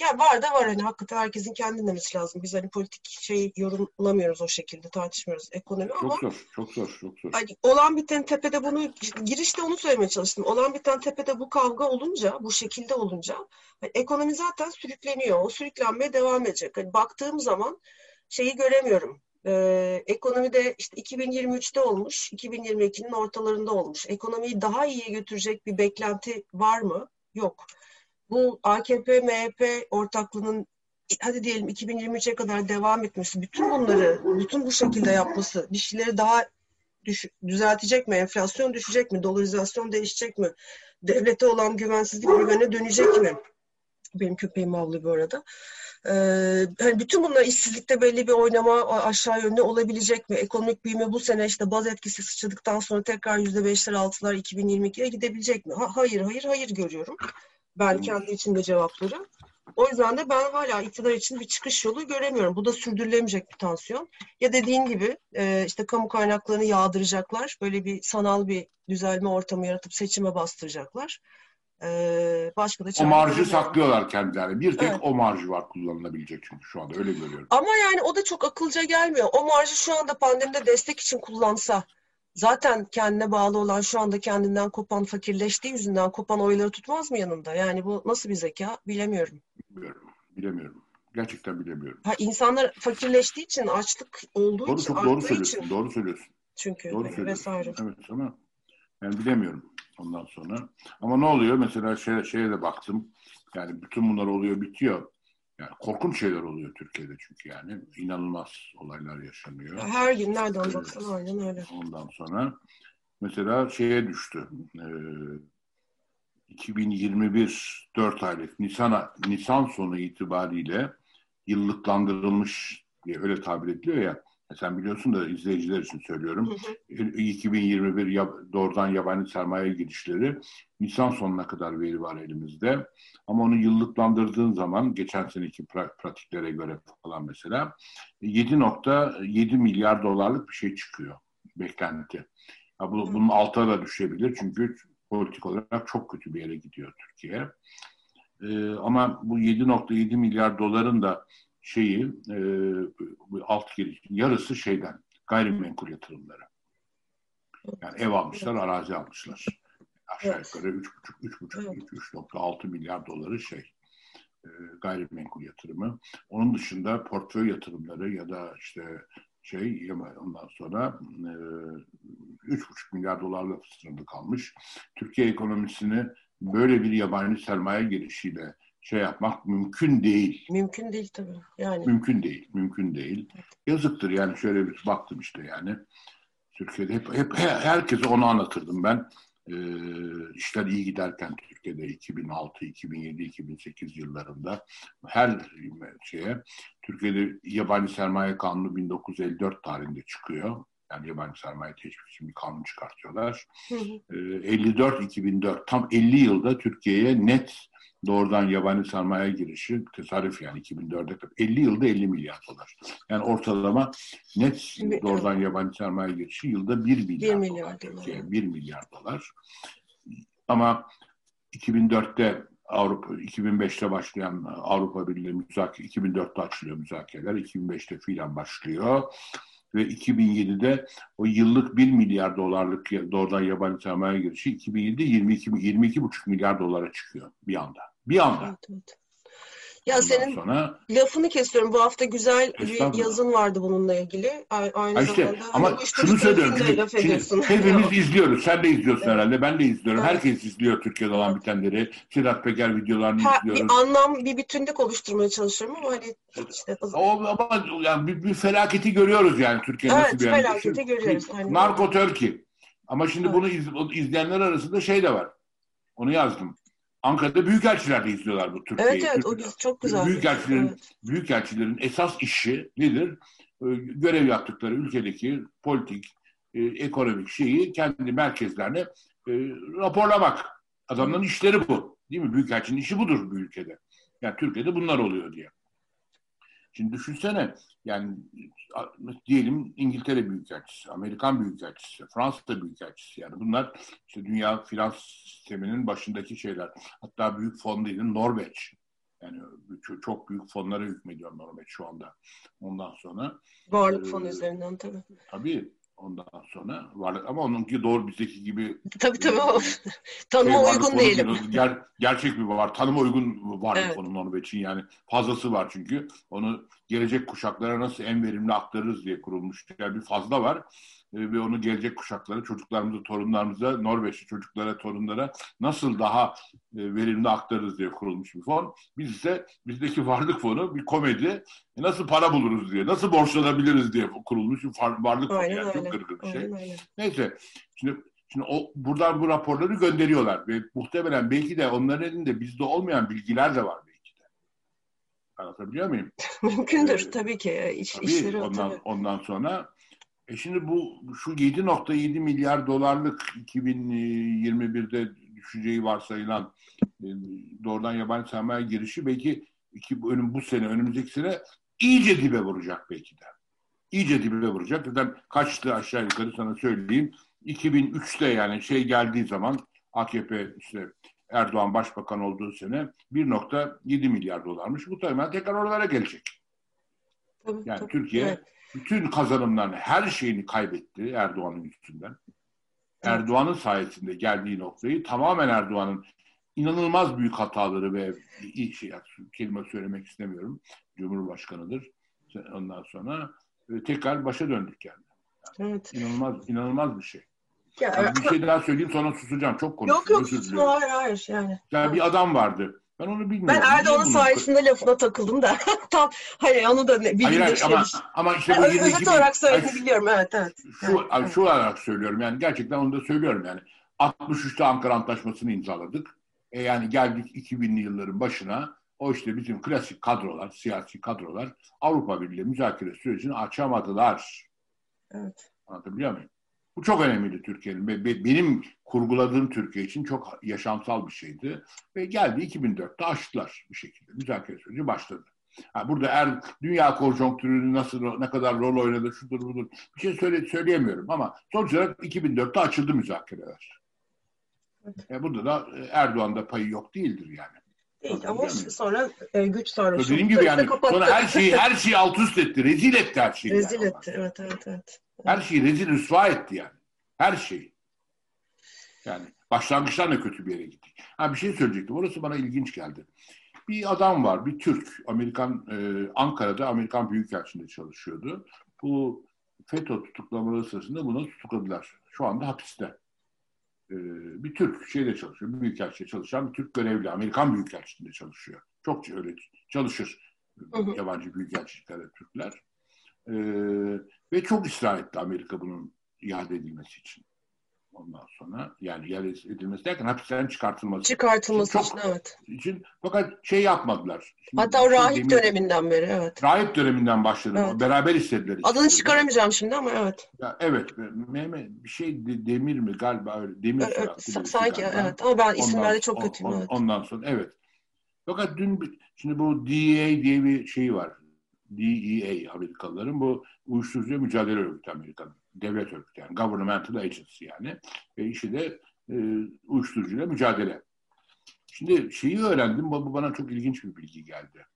[SPEAKER 2] ya var da var hani hakikaten herkesin kendi dinlemesi lazım. Biz hani politik şey yorumlamıyoruz o şekilde tartışmıyoruz ekonomi ama
[SPEAKER 3] Çok zor, çok zor, çok zor.
[SPEAKER 2] hani olan biten tepede bunu girişte onu söylemeye çalıştım. Olan biten tepede bu kavga olunca, bu şekilde olunca hani ekonomi zaten sürükleniyor. O sürüklenmeye devam edecek. Hani baktığım zaman şeyi göremiyorum. Ee, ekonomide işte 2023'te olmuş, 2022'nin ortalarında olmuş. Ekonomiyi daha iyiye götürecek bir beklenti var mı? Yok. Bu AKP, MHP ortaklığının hadi diyelim 2023'e kadar devam etmesi, bütün bunları, bütün bu şekilde yapması bir şeyleri daha düş- düzeltecek mi? Enflasyon düşecek mi? Dolarizasyon değişecek mi? Devlete olan güvensizlik güvene dönecek mi? Benim köpeğim havlıyor bu arada. Ee, hani bütün bunlar işsizlikte belli bir oynama aşağı yönlü olabilecek mi? Ekonomik büyüme bu sene işte baz etkisi sıçradıktan sonra tekrar yüzde beşler altılar 2022'ye gidebilecek mi? Ha- hayır, hayır, hayır görüyorum. Ben kendi içimde cevapları. O yüzden de ben hala iktidar için bir çıkış yolu göremiyorum. Bu da sürdürülemeyecek bir tansiyon. Ya dediğin gibi e, işte kamu kaynaklarını yağdıracaklar. Böyle bir sanal bir düzelme ortamı yaratıp seçime bastıracaklar. E, başka da
[SPEAKER 3] O marjı
[SPEAKER 2] göremiyorum.
[SPEAKER 3] saklıyorlar kendilerine. Bir tek
[SPEAKER 2] Evet.
[SPEAKER 3] o marjı var kullanılabilecek çünkü şu anda öyle görüyorum.
[SPEAKER 2] Ama yani o da çok akılca gelmiyor. O marjı şu anda pandemide destek için kullansa zaten kendine bağlı olan şu anda kendinden kopan fakirleştiği yüzünden kopan oyları tutmaz mı yanında? Yani bu nasıl bir zeka bilemiyorum.
[SPEAKER 3] Bilmiyorum. Bilemiyorum. Gerçekten bilemiyorum.
[SPEAKER 2] Ha, insanlar fakirleştiği için, açlık olduğu
[SPEAKER 3] Doğru
[SPEAKER 2] için,
[SPEAKER 3] çok doğru söylüyorsun.
[SPEAKER 2] için
[SPEAKER 3] Doğru söylüyorsun.
[SPEAKER 2] çünkü
[SPEAKER 3] Doğru söylüyorsun.
[SPEAKER 2] vesaire.
[SPEAKER 3] Evet ama yani bilemiyorum ondan sonra. Ama ne oluyor? Mesela şey, şeye de baktım. Yani bütün bunlar oluyor bitiyor. Yani korkunç şeyler oluyor Türkiye'de çünkü yani. inanılmaz olaylar yaşanıyor.
[SPEAKER 2] Her gün nereden baksan aynen öyle.
[SPEAKER 3] Ondan sonra mesela şeye düştü. Ee, 2021 4 aylık Nisan, Nisan sonu itibariyle yıllıklandırılmış diye öyle tabir ediliyor ya. E Sen biliyorsun da izleyiciler için söylüyorum.
[SPEAKER 2] Hı hı.
[SPEAKER 3] 2021 yab- doğrudan yabancı sermaye girişleri Nisan sonuna kadar veri var elimizde. Ama onu yıllıklandırdığın zaman geçen seneki pra- pratiklere göre falan mesela 7.7 milyar dolarlık bir şey çıkıyor beklenti. Ya bu, bunun altına da düşebilir çünkü politik olarak çok kötü bir yere gidiyor Türkiye. Ee, ama bu 7.7 milyar doların da şeyi e, alt giriş yarısı şeyden gayrimenkul yatırımları. Yani ev almışlar, arazi almışlar. Aşağı yukarı 3,5 3,5
[SPEAKER 2] Evet.
[SPEAKER 3] 3.6 milyar doları şey e, gayrimenkul yatırımı. Onun dışında portföy yatırımları ya da işte şey ondan sonra e, 3,5 milyar dolarla sınırlı kalmış. Türkiye ekonomisini böyle bir yabancı sermaye girişiyle şey yapmak mümkün değil.
[SPEAKER 2] Mümkün değil tabii. Yani
[SPEAKER 3] Mümkün değil, mümkün değil. Yazıktır yani şöyle bir baktım işte yani. Türkiye'de hep, hep he- herkese onu anlatırdım ben. Ee, işler iyi giderken Türkiye'de 2006, 2007, 2008 yıllarında her şeye Türkiye'de yabancı sermaye kanunu 1954 tarihinde çıkıyor. Yani yabancı sermaye teşvik için bir kanun çıkartıyorlar. Ee, 54-2004 tam 50 yılda Türkiye'ye net doğrudan yabancı sermaye girişi tesadüf yani 2004'e kadar 50 yılda 50 milyar dolar. Yani ortalama net doğrudan yabancı sermaye girişi yılda 1 milyar,
[SPEAKER 2] Bir milyar
[SPEAKER 3] dolar.
[SPEAKER 2] dolar.
[SPEAKER 3] Türkiye'ye 1 milyar dolar. Ama 2004'te Avrupa 2005'te başlayan Avrupa Birliği müzakere 2004'te açılıyor müzakereler. 2005'te filan başlıyor ve 2007'de o yıllık 1 milyar dolarlık doğrudan yabancı sermaye girişi 2007'de 22 22,5 milyar dolara çıkıyor bir anda. Bir anda.
[SPEAKER 2] Evet, evet. Ya
[SPEAKER 3] Ondan
[SPEAKER 2] senin
[SPEAKER 3] sonra
[SPEAKER 2] lafını kesiyorum. Bu hafta güzel bir yazın vardı bununla ilgili. Aynı
[SPEAKER 3] Ha işte
[SPEAKER 2] zamanda
[SPEAKER 3] ama
[SPEAKER 2] hani
[SPEAKER 3] şunu söylüyorum. şimdi
[SPEAKER 2] ediyorsun.
[SPEAKER 3] hepimiz izliyoruz. Sen de izliyorsun
[SPEAKER 2] Evet.
[SPEAKER 3] herhalde. Ben de izliyorum.
[SPEAKER 2] Evet.
[SPEAKER 3] Herkes izliyor Türkiye'de olan
[SPEAKER 2] Evet.
[SPEAKER 3] bitenleri. Sedat Peker videolarını
[SPEAKER 2] Ha,
[SPEAKER 3] izliyoruz.
[SPEAKER 2] bir anlam, bir bütünlük oluşturmaya çalışıyorum ama hani işte
[SPEAKER 3] O, ama yani bir, bir felaketi görüyoruz yani Türkiye
[SPEAKER 2] Evet,
[SPEAKER 3] nasıl bir yani.
[SPEAKER 2] felaketi
[SPEAKER 3] Şimdi-
[SPEAKER 2] görüyoruz, aynen.
[SPEAKER 3] Narko Turkey. Ama şimdi
[SPEAKER 2] Evet.
[SPEAKER 3] bunu iz, izleyenler arasında şey de var. Onu yazdım. Ankara'da büyükelçiler de izliyorlar bu Türkiye'yi.
[SPEAKER 2] evet evet o
[SPEAKER 3] Türk-
[SPEAKER 2] güzel, çok güzel.
[SPEAKER 3] Büyükelçilerin,
[SPEAKER 2] Evet.
[SPEAKER 3] büyükelçilerin esas işi nedir? Ee, Görev yaptıkları ülkedeki politik, e, ekonomik şeyi kendi merkezlerine e, raporlamak. Adamların işleri bu. Değil mi? Büyükelçinin işi budur bu ülkede. Yani Türkiye'de bunlar oluyor diye. Şimdi düşünsene yani diyelim İngiltere Büyükelçisi, Amerikan Büyükelçisi, Fransa Büyükelçisi yani bunlar işte dünya finans sisteminin başındaki şeyler. Hatta büyük fon değil, Norveç. Yani çok, büyük fonlara hükmediyor Norveç şu anda. Ondan sonra
[SPEAKER 2] Varlık
[SPEAKER 3] Ee,
[SPEAKER 2] fonu üzerinden tabii.
[SPEAKER 3] tabii ondan sonra varlık ama onunki doğru bizdeki gibi
[SPEAKER 2] Tabii tabii o
[SPEAKER 3] şey,
[SPEAKER 2] tanıma
[SPEAKER 3] varlık
[SPEAKER 2] uygun
[SPEAKER 3] değil, ger- gerçek bir var. Tanıma uygun varlık
[SPEAKER 2] Evet.
[SPEAKER 3] fonu Norveç'in yani fazlası var çünkü. Onu gelecek kuşaklara nasıl en verimli aktarırız diye kurulmuş. Yani bir fazla var. Ve onu gelecek kuşaklara, çocuklarımıza, torunlarımıza, Norveçli çocuklara, torunlara nasıl daha e, verimli aktarırız diye kurulmuş bir fon. Biz ise bizdeki varlık fonu bir komedi. E, nasıl para buluruz diye, nasıl borçlanabiliriz diye kurulmuş bir varlık fonu.
[SPEAKER 2] Aynen
[SPEAKER 3] Yani çok kırgın bir şey.
[SPEAKER 2] Aynen öyle.
[SPEAKER 3] Neyse. Şimdi Şimdi o buradan bu raporları gönderiyorlar ve muhtemelen belki de onların elinde bizde olmayan bilgiler de var belki de. Anlatabiliyor muyum?
[SPEAKER 2] Mümkündür
[SPEAKER 3] Ee,
[SPEAKER 2] tabii ki. İş,
[SPEAKER 3] Tabii
[SPEAKER 2] işleri
[SPEAKER 3] ondan
[SPEAKER 2] tabii.
[SPEAKER 3] ondan sonra e şimdi bu şu 7.7 milyar dolarlık 2021'de düşeceği varsayılan e, doğrudan yabancı sermaye girişi belki iki, önüm bu sene önümüzdeki sene iyice dibe vuracak belki de. İyice dibe vuracak. Zaten kaçtı aşağı yukarı sana söyleyeyim. 2003'te yani şey geldiği zaman AKP işte Erdoğan başbakan olduğu sene 1.7 milyar dolarmış. Bu tabii tekrar oralara gelecek.
[SPEAKER 2] Tabii,
[SPEAKER 3] Yani
[SPEAKER 2] tabii.
[SPEAKER 3] Türkiye
[SPEAKER 2] Evet.
[SPEAKER 3] Bütün kazanımlarını, her şeyini kaybetti Erdoğan'ın üstünden. Erdoğan'ın sayesinde geldiği noktayı tamamen Erdoğan'ın inanılmaz büyük hataları ve şey, kelime söylemek istemiyorum. Cumhurbaşkanıdır. Ondan sonra e, tekrar başa döndük yani.
[SPEAKER 2] Evet.
[SPEAKER 3] İnanılmaz, inanılmaz bir şey.
[SPEAKER 2] Ya,
[SPEAKER 3] Yani bir şey daha söyleyeyim sonra susacağım. Çok konuştum.
[SPEAKER 2] yok yok susma hayır hayır yani.
[SPEAKER 3] Yani bir adam vardı. Ben onu bilmiyorum.
[SPEAKER 2] Ben Erdoğan'ın sayesinde lafına takıldım da. Tam hani onu da ne,
[SPEAKER 3] Hayır, hayır ama, ama işte bu
[SPEAKER 2] Yani
[SPEAKER 3] 22
[SPEAKER 2] özet
[SPEAKER 3] bin-
[SPEAKER 2] olarak söylediğini biliyorum evet evet.
[SPEAKER 3] Şu,
[SPEAKER 2] Evet,
[SPEAKER 3] şu olarak söylüyorum yani gerçekten onu da söylüyorum yani. 63'te Ankara Antlaşması'nı imzaladık. E yani geldik 2000'li yılların başına o işte bizim klasik kadrolar, siyasi kadrolar Avrupa Birliği müzakere sürecini açamadılar.
[SPEAKER 2] Evet.
[SPEAKER 3] Anlatabiliyor muyum? Bu çok önemliydi Türkiye'nin. Benim kurguladığım Türkiye için çok yaşamsal bir şeydi. Ve geldi 2004'te açtılar bir şekilde. Müzakere süreci başladı. Ha, burada er, dünya konjonktürünü nasıl ne kadar rol oynadı şudur budur bir şey söyle, söyleyemiyorum ama sonuç olarak 2004'te açıldı müzakereler. E, burada da Erdoğan'da payı yok değildir yani.
[SPEAKER 2] Değil ama sonra e, güç sarhoşu.
[SPEAKER 3] Dediğim gibi yani sonra her şeyi her şeyi alt üst etti. Rezil etti her şeyi.
[SPEAKER 2] Rezil
[SPEAKER 3] yani.
[SPEAKER 2] etti evet evet evet.
[SPEAKER 3] Her şeyi rezil rüsva etti yani. Her şeyi. Yani Başlangıçtan da kötü bir yere gittik. Ha bir şey söyleyecektim. Orası bana ilginç geldi. Bir adam var, bir Türk. Amerikan e, Ankara'da Amerikan Büyükelçiliğinde çalışıyordu. Bu FETÖ tutuklamaları sırasında bunu tutukladılar. Şu anda hapiste. E, bir Türk şeyde çalışıyor. Büyükelçiliğinde çalışan bir Türk görevli. Amerikan Büyükelçiliğinde çalışıyor. Çok öyle çalışır. Yabancı büyükelçiliklerde Türkler. E, ve çok ısrar etti Amerika bunun iade edilmesi için. Ondan sonra yani iade edilmesi derken hapisten çıkartılması
[SPEAKER 2] Çıkartılması
[SPEAKER 3] Çok-
[SPEAKER 2] için evet.
[SPEAKER 3] için fakat şey yapmadılar. Şimdi
[SPEAKER 2] Hatta o
[SPEAKER 3] şey
[SPEAKER 2] rahip
[SPEAKER 3] demir-
[SPEAKER 2] döneminden beri evet.
[SPEAKER 3] Rahip döneminden başladı.
[SPEAKER 2] Evet.
[SPEAKER 3] Beraber istediler.
[SPEAKER 2] Adını
[SPEAKER 3] istediler.
[SPEAKER 2] çıkaramayacağım şimdi ama evet.
[SPEAKER 3] Ya, evet. Mehmet bir şey de- demir mi galiba öyle demir
[SPEAKER 2] Evet,
[SPEAKER 3] birisi
[SPEAKER 2] sanki
[SPEAKER 3] galiba.
[SPEAKER 2] evet ama ben isimlerde çok kötüyüm
[SPEAKER 3] on-
[SPEAKER 2] evet.
[SPEAKER 3] Ondan sonra evet. Fakat dün şimdi bu DEA diye bir şey var. DEA Amerikalıların bu uyuşturucuya mücadele örgütü Amerika'nın. Devlet örgütü yani. Governmental agency yani. Ve işi de e, uyuşturucuyla mücadele. Şimdi şeyi öğrendim. Bu bana çok ilginç bir bilgi geldi.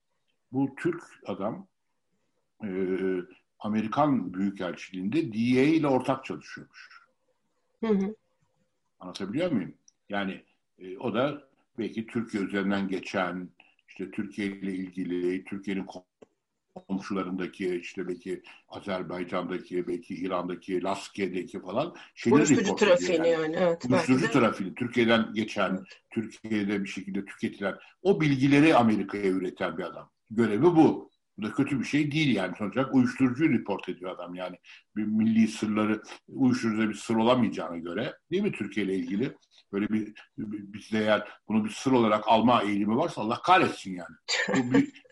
[SPEAKER 3] Bu Türk adam e, Amerikan Büyükelçiliğinde DEA ile ortak çalışıyormuş.
[SPEAKER 2] Hı hı.
[SPEAKER 3] Anlatabiliyor muyum? Yani e, o da belki Türkiye üzerinden geçen, işte Türkiye ile ilgili, Türkiye'nin komşularındaki, işte belki Azerbaycan'daki, belki İran'daki, Laskiye'deki falan şeyleri
[SPEAKER 2] Uyuşturucu trafiğini yani evet. belki
[SPEAKER 3] Uyuşturucu
[SPEAKER 2] de.
[SPEAKER 3] trafiği, Türkiye'den geçen, Türkiye'de bir şekilde tüketilen, o bilgileri Amerika'ya üreten bir adam. Görevi bu. Bu da kötü bir şey değil yani. Sonuç olarak uyuşturucuyu report ediyor adam yani. Bir milli sırları, uyuşturucuda bir sır olamayacağına göre değil mi Türkiye ile ilgili? Böyle bir, bir- bizde eğer bunu bir sır olarak alma eğilimi varsa Allah kahretsin yani. Bu bir,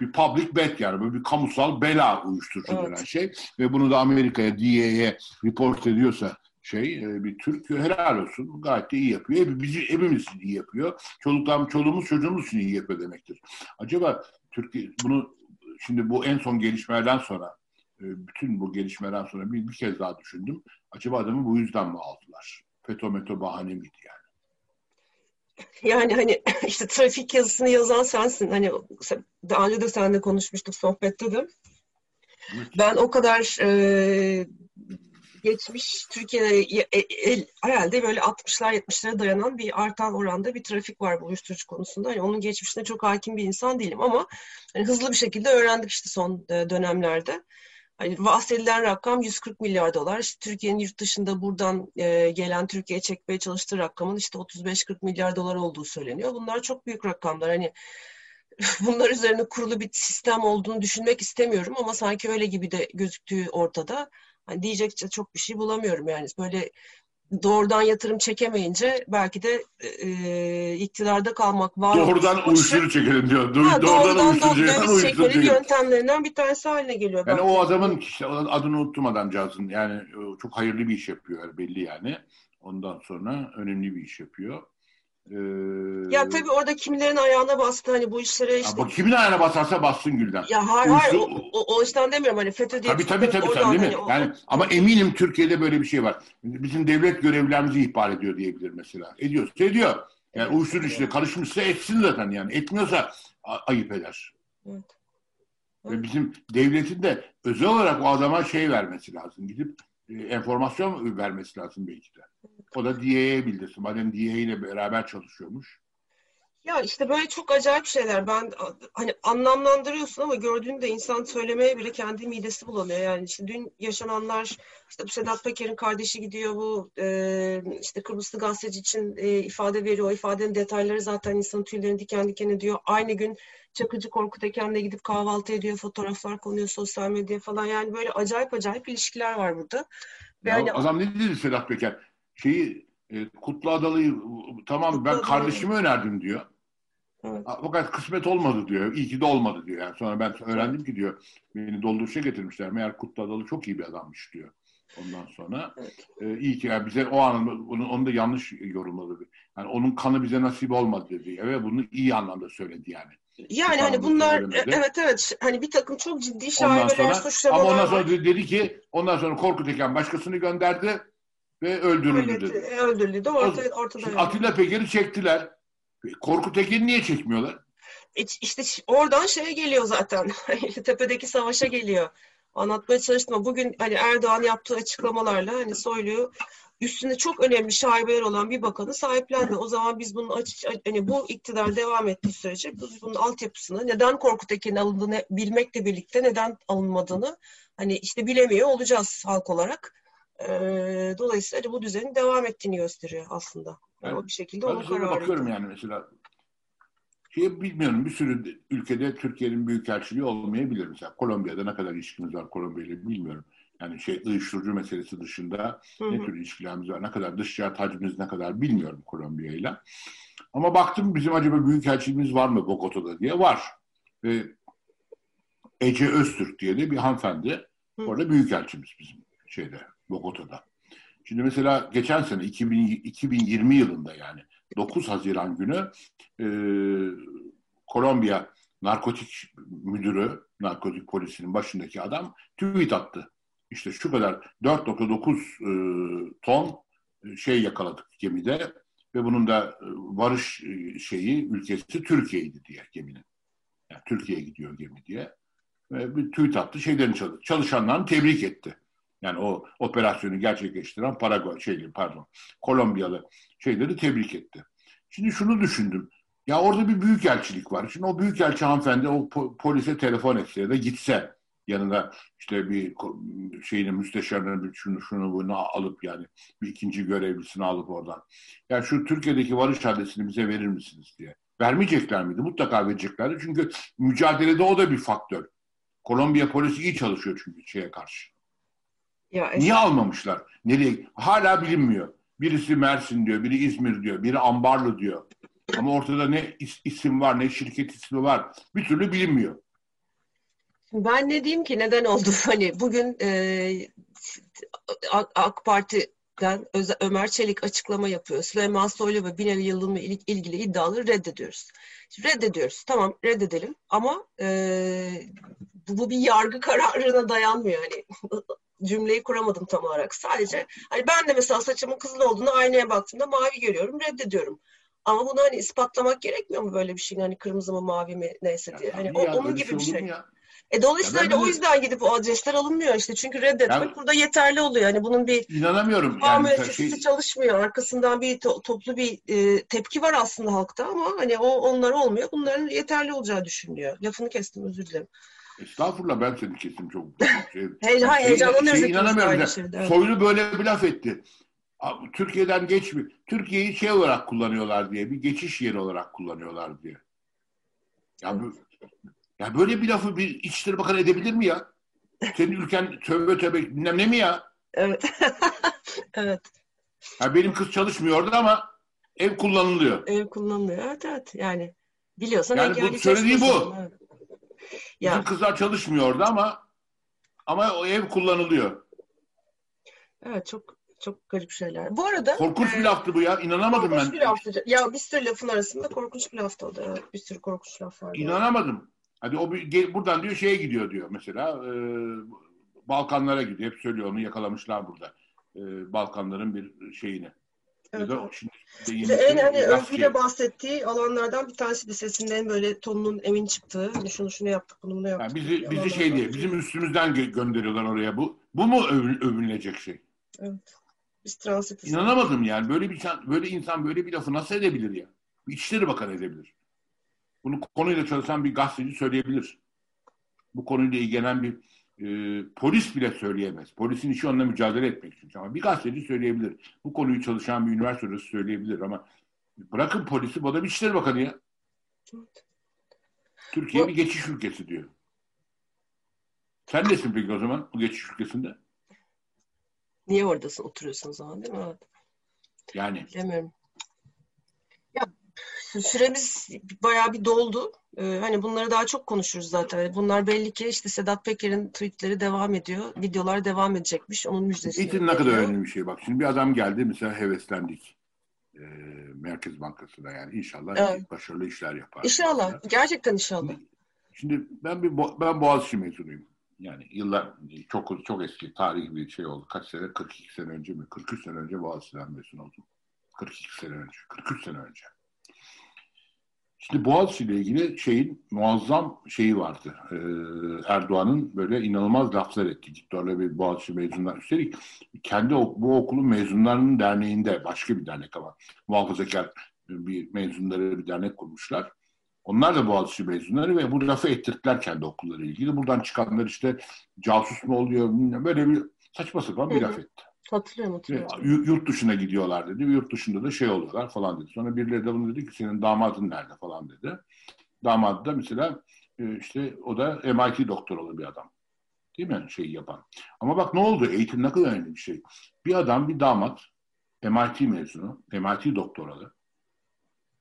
[SPEAKER 3] bir public bet yani. Böyle bir kamusal bela uyuşturucu
[SPEAKER 2] Evet.
[SPEAKER 3] denen şey. Ve bunu da Amerika'ya, DEA'ye report ediyorsa şey e, bir Türk helal olsun. Gayet de iyi yapıyor. Hep, bizi, hepimiz iyi yapıyor. Çoluklar, çoluğumuz çocuğumuz için iyi yapıyor demektir. Acaba Türkiye bunu şimdi bu en son gelişmelerden sonra e, bütün bu gelişmelerden sonra bir, bir kez daha düşündüm. Acaba adamı bu yüzden mi aldılar? FETÖ METÖ bahane miydi yani?
[SPEAKER 2] Yani hani işte trafik yazısını yazan sensin. Hani daha önce de seninle konuşmuştuk sohbette de. Ben o kadar e, geçmiş Türkiye'de e- e- herhalde böyle 60'lar 70'lere dayanan bir artan oranda bir trafik var bu uyuşturucu konusunda. Hani onun geçmişine çok hakim bir insan değilim ama hani hızlı bir şekilde öğrendik işte son e, dönemlerde. Hani bahsedilen rakam 140 milyar dolar. İşte Türkiye'nin yurt dışında buradan e, gelen Türkiye'ye çekmeye çalıştığı rakamın işte 35-40 milyar dolar olduğu söyleniyor. Bunlar çok büyük rakamlar. Hani bunlar üzerine kurulu bir sistem olduğunu düşünmek istemiyorum ama sanki öyle gibi de gözüktüğü ortada. Hani diyecek çok bir şey bulamıyorum yani. Böyle doğrudan yatırım çekemeyince belki de e, iktidarda kalmak var
[SPEAKER 3] Doğrudan uyuşturucu çekelim diyor. Du-
[SPEAKER 2] Ha,
[SPEAKER 3] doğrudan,
[SPEAKER 2] doğrudan
[SPEAKER 3] uyuşturucu
[SPEAKER 2] do-
[SPEAKER 3] çekelim,
[SPEAKER 2] döviz çekmenin yöntemlerinden bir tanesi haline geliyor.
[SPEAKER 3] Yani
[SPEAKER 2] belki.
[SPEAKER 3] o adamın işte adını unuttum adamcağızın. Yani o çok hayırlı bir iş yapıyor belli yani. Ondan sonra önemli bir iş yapıyor. Ee,
[SPEAKER 2] Ya tabii orada kimilerin ayağına bastı hani bu işlere işte.
[SPEAKER 3] bak kimin ayağına basarsa bassın Gülden.
[SPEAKER 2] Ya hayır hayır o, o, o açıdan demiyorum hani FETÖ diye
[SPEAKER 3] Tabii tabii tabii sen değil mi?
[SPEAKER 2] hani
[SPEAKER 3] Yani ama eminim Türkiye'de böyle bir şey var. Bizim devlet görevlilerimizi ihbar ediyor diyebilir mesela. Ediyorsa ediyor. Yani uyuşturucu işine karışmışsa etsin zaten yani. Etmiyorsa ayıp eder.
[SPEAKER 2] Evet.
[SPEAKER 3] Ve bizim devletin de özel olarak o adama şey vermesi lazım. Gidip e, enformasyon vermesi lazım belki de. O da DEA'ya bildirsin. Madem DEA ile beraber çalışıyormuş.
[SPEAKER 2] Ya işte böyle çok acayip şeyler. Ben hani anlamlandırıyorsun ama gördüğünde insan söylemeye bile kendi midesi bulanıyor. Yani işte dün yaşananlar işte bu Sedat Peker'in kardeşi gidiyor bu e, işte Kıbrıslı gazeteci için e, ifade veriyor. O ifadenin detayları zaten insanın tüylerini diken diken ediyor. Aynı gün Çakıcı Korkut Eken'le gidip kahvaltı ediyor. Fotoğraflar konuyor sosyal medyaya falan. Yani böyle acayip acayip ilişkiler var burada.
[SPEAKER 3] Ya
[SPEAKER 2] hani-
[SPEAKER 3] adam ne dedi Sedat Peker? Şeyi e, Kutlu Adalı'yı tamam
[SPEAKER 2] Kutlu
[SPEAKER 3] ben
[SPEAKER 2] Adalı.
[SPEAKER 3] kardeşime önerdim diyor.
[SPEAKER 2] Evet.
[SPEAKER 3] Fakat kısmet olmadı diyor. İyi ki de olmadı diyor. Yani sonra ben öğrendim ki diyor beni dolduruşa getirmişler. Meğer Kutlu Adalı çok iyi bir adammış diyor. Ondan sonra
[SPEAKER 2] Evet.
[SPEAKER 3] e, iyi ki yani bize o an onu, onu da yanlış yorumladı. Yani onun kanı bize nasip olmadı dedi. Evet bunu iyi anlamda söyledi yani.
[SPEAKER 2] Yani
[SPEAKER 3] Tamam,
[SPEAKER 2] hani
[SPEAKER 3] bu
[SPEAKER 2] bunlar
[SPEAKER 3] söylemedi.
[SPEAKER 2] evet evet hani bir takım çok ciddi şaibeler,
[SPEAKER 3] sonra ama
[SPEAKER 2] suçlamalar
[SPEAKER 3] ondan sonra de- dedi ki ondan sonra Korkut Eken başkasını gönderdi ve öldürüldü dedi.
[SPEAKER 2] öldürüldü de orta, ortada.
[SPEAKER 3] Şimdi. Atilla Peker'i çektiler. Korkut Eken'i niye çekmiyorlar?
[SPEAKER 2] İç- İşte oradan şeye geliyor zaten. Tepedeki savaşa geliyor. Anlatmaya çalıştım ama bugün hani Erdoğan yaptığı açıklamalarla hani Soylu'yu üstünde çok önemli şaibeler olan bir bakanı sahiplendi. O zaman biz bunun aç, hani bu iktidar devam ettiği sürece biz bunun altyapısını neden Korkut Ekin'in alındığını bilmekle birlikte neden alınmadığını hani işte bilemiyor olacağız halk olarak. Ee, dolayısıyla bu düzenin devam ettiğini gösteriyor aslında. Yani o bir şekilde onun kararı.
[SPEAKER 3] bakıyorum yani mesela şey bilmiyorum bir sürü ülkede Türkiye'nin büyükelçiliği olmayabilir. Mesela Kolombiya'da ne kadar ilişkimiz var Kolombiya ile bilmiyorum. Yani şey uyuşturucu meselesi dışında hı hı. ne tür ilişkilerimiz var, ne kadar dış ticaret hacmimiz ne kadar bilmiyorum Kolombiya ile. Ama baktım bizim acaba büyükelçiliğimiz var mı Bogota'da diye var. Ve Ece Öztürk diye de bir hanımefendi hı. orada büyükelçimiz bizim şeyde Bogota'da. Şimdi mesela geçen sene 2000, 2020 yılında yani 9 Haziran günü e, Kolombiya narkotik müdürü, narkotik polisinin başındaki adam tweet attı. İşte şu kadar 4.9 e, ton şey yakaladık gemide ve bunun da e, varış e, şeyi ülkesi Türkiye'ydi diye geminin. Yani Türkiye'ye gidiyor gemi diye. Ve bir tweet attı. Şeylerin çalış çalışanlarını tebrik etti. Yani o operasyonu gerçekleştiren Paraguay şeyli pardon Kolombiyalı şeyleri tebrik etti. Şimdi şunu düşündüm. Ya orada bir büyükelçilik var. Şimdi o büyükelçi hanımefendi o po polise telefon etse ya da gitse yanında işte bir şeyini müsteşarını bir şunu şunu bunu alıp yani bir ikinci görevlisini alıp oradan. Yani şu Türkiye'deki varış adresini bize verir misiniz diye. Vermeyecekler miydi? Mutlaka vereceklerdi. Çünkü mücadelede o da bir faktör. Kolombiya polisi iyi çalışıyor çünkü şeye karşı. Ya, Niye almamışlar? Nereye? Hala bilinmiyor. Birisi Mersin diyor, biri İzmir diyor, biri Ambarlı diyor. Ama ortada ne isim var, ne şirket ismi var. Bir türlü bilinmiyor.
[SPEAKER 2] Ben ne diyeyim ki neden oldu? Hani bugün e, AK Parti'den Ömer Çelik açıklama yapıyor. Süleyman Soylu ve Binali Yıldırım'la ilgili iddiaları reddediyoruz. Reddediyoruz. Tamam reddedelim ama e, bu bir yargı kararına dayanmıyor. Hani cümleyi kuramadım tam olarak. Sadece hani ben de mesela saçımın kızıl olduğunu aynaya baktığımda mavi görüyorum, reddediyorum. Ama bunu hani ispatlamak gerekmiyor mu böyle bir şey? Hani kırmızı mı mavi mi neyse diye. Hani o, onun gibi bir şey. Ya. E dolayısıyla hani o yüzden gidip o adresler alınmıyor işte. Çünkü reddetmek yani, burada yeterli oluyor. Hani bunun bir
[SPEAKER 3] inanamıyorum.
[SPEAKER 2] Yani şey... çalışmıyor. Arkasından bir to- toplu bir e, tepki var aslında halkta ama hani o onlar olmuyor. Bunların yeterli olacağı düşünülüyor. Lafını kestim özür dilerim.
[SPEAKER 3] Estağfurullah ben seni kestim çok.
[SPEAKER 2] Şey, Heyecan, şey, heyecanlanıyoruz.
[SPEAKER 3] Şey, inanamıyorum. Şeyde, Soylu böyle bir laf etti. Türkiye'den geçmiyor. Türkiye'yi şey olarak kullanıyorlar diye, bir geçiş yeri olarak kullanıyorlar diye. Ya, bu, ya böyle bir lafı bir İçişleri Bakanı edebilir mi ya? Senin ülken tövbe tövbe bilmem ne mi ya?
[SPEAKER 2] Evet. evet.
[SPEAKER 3] Ya benim kız çalışmıyordu ama ev kullanılıyor.
[SPEAKER 2] Ev kullanılıyor. Evet evet. Yani biliyorsan
[SPEAKER 3] yani bu söylediği bu. Evet. Ya. Bizim kızlar çalışmıyordu ama ama o ev kullanılıyor.
[SPEAKER 2] Evet çok çok garip şeyler. Bu arada
[SPEAKER 3] korkunç e, bir laftı bu ya. İnanamadım
[SPEAKER 2] korkunç
[SPEAKER 3] ben.
[SPEAKER 2] Bir laftı. Ya bir sürü lafın arasında korkunç bir laftı o da. Evet, bir sürü korkunç laf var.
[SPEAKER 3] İnanamadım. Hadi o bir, buradan diyor şeye gidiyor diyor mesela. E, Balkanlara gidiyor. Hep söylüyor onu yakalamışlar burada. E, Balkanların bir şeyini.
[SPEAKER 2] Evet, ya da şimdi işte en hani Özgür'e bahsettiği alanlardan bir tanesi de sesinden böyle tonunun emin çıktığı. Hani şunu şunu yaptık, bunu bunu yaptık.
[SPEAKER 3] Yani bizi bizi şey diye, bizim üstümüzden gö gönderiyorlar oraya bu. Bu mu övün, övünülecek şey?
[SPEAKER 2] Evet. Biz transit.
[SPEAKER 3] İnanamadım yani. Böyle bir böyle insan böyle bir lafı nasıl edebilir ya? İçişleri Bakanı edebilir. Bunu konuyla çalışan bir gazeteci söyleyebilir. Bu konuyla ilgilenen bir e, polis bile söyleyemez. Polisin işi onunla mücadele etmek çünkü. Ama bir gazeteci söyleyebilir. Bu konuyu çalışan bir üniversite hocası söyleyebilir ama bırakın polisi bu da bir İçişleri Bakanı ya. Türkiye bir geçiş ülkesi diyor. Sen nesin peki o zaman bu geçiş ülkesinde?
[SPEAKER 2] Niye oradasın, oturuyorsun o zaman değil mi? Evet.
[SPEAKER 3] Yani.
[SPEAKER 2] Bilemiyorum. Süremiz bayağı bir doldu. Ee, hani bunları daha çok konuşuruz zaten. Bunlar belli ki işte Sedat Peker'in tweetleri devam ediyor. Videolar devam edecekmiş. Onun müjdesi.
[SPEAKER 3] Eğitim ne kadar önemli bir şey. Bak şimdi bir adam geldi mesela heveslendik. Ee, Merkez Bankası'na yani inşallah evet. başarılı işler yapar.
[SPEAKER 2] İnşallah. Mesela. Gerçekten inşallah.
[SPEAKER 3] Şimdi ben bir ben Boğaziçi mezunuyum. Yani yıllar çok çok eski tarihi bir şey oldu. Kaç sene? 42 sene önce mi? 43 sene önce Boğaziçi'den mezun oldum. 42 sene önce. 43 sene önce. Şimdi Boğaziçi ile ilgili şeyin muazzam şeyi vardı. Ee, Erdoğan'ın böyle inanılmaz laflar etti. Gitti orada bir Boğaziçi mezunlar. Üstelik kendi bu okulun mezunlarının derneğinde başka bir dernek ama muhafazakar bir mezunları bir dernek kurmuşlar. Onlar da Boğaziçi mezunları ve bu lafı ettirdiler kendi okulları ilgili. Buradan çıkanlar işte casus mu oluyor böyle bir saçma sapan bir laf etti.
[SPEAKER 2] Hatırlıyorum hatırlıyorum.
[SPEAKER 3] Yurt dışına gidiyorlar dedi. Yurt dışında da şey oluyorlar falan dedi. Sonra birileri de bunu dedi ki senin damadın nerede falan dedi. Damadı da mesela e, işte o da MIT doktoralı bir adam. Değil mi? Şeyi yapan. Ama bak ne oldu? Eğitim ne kadar önemli bir şey. Bir adam, bir damat MIT mezunu, MIT doktoralı.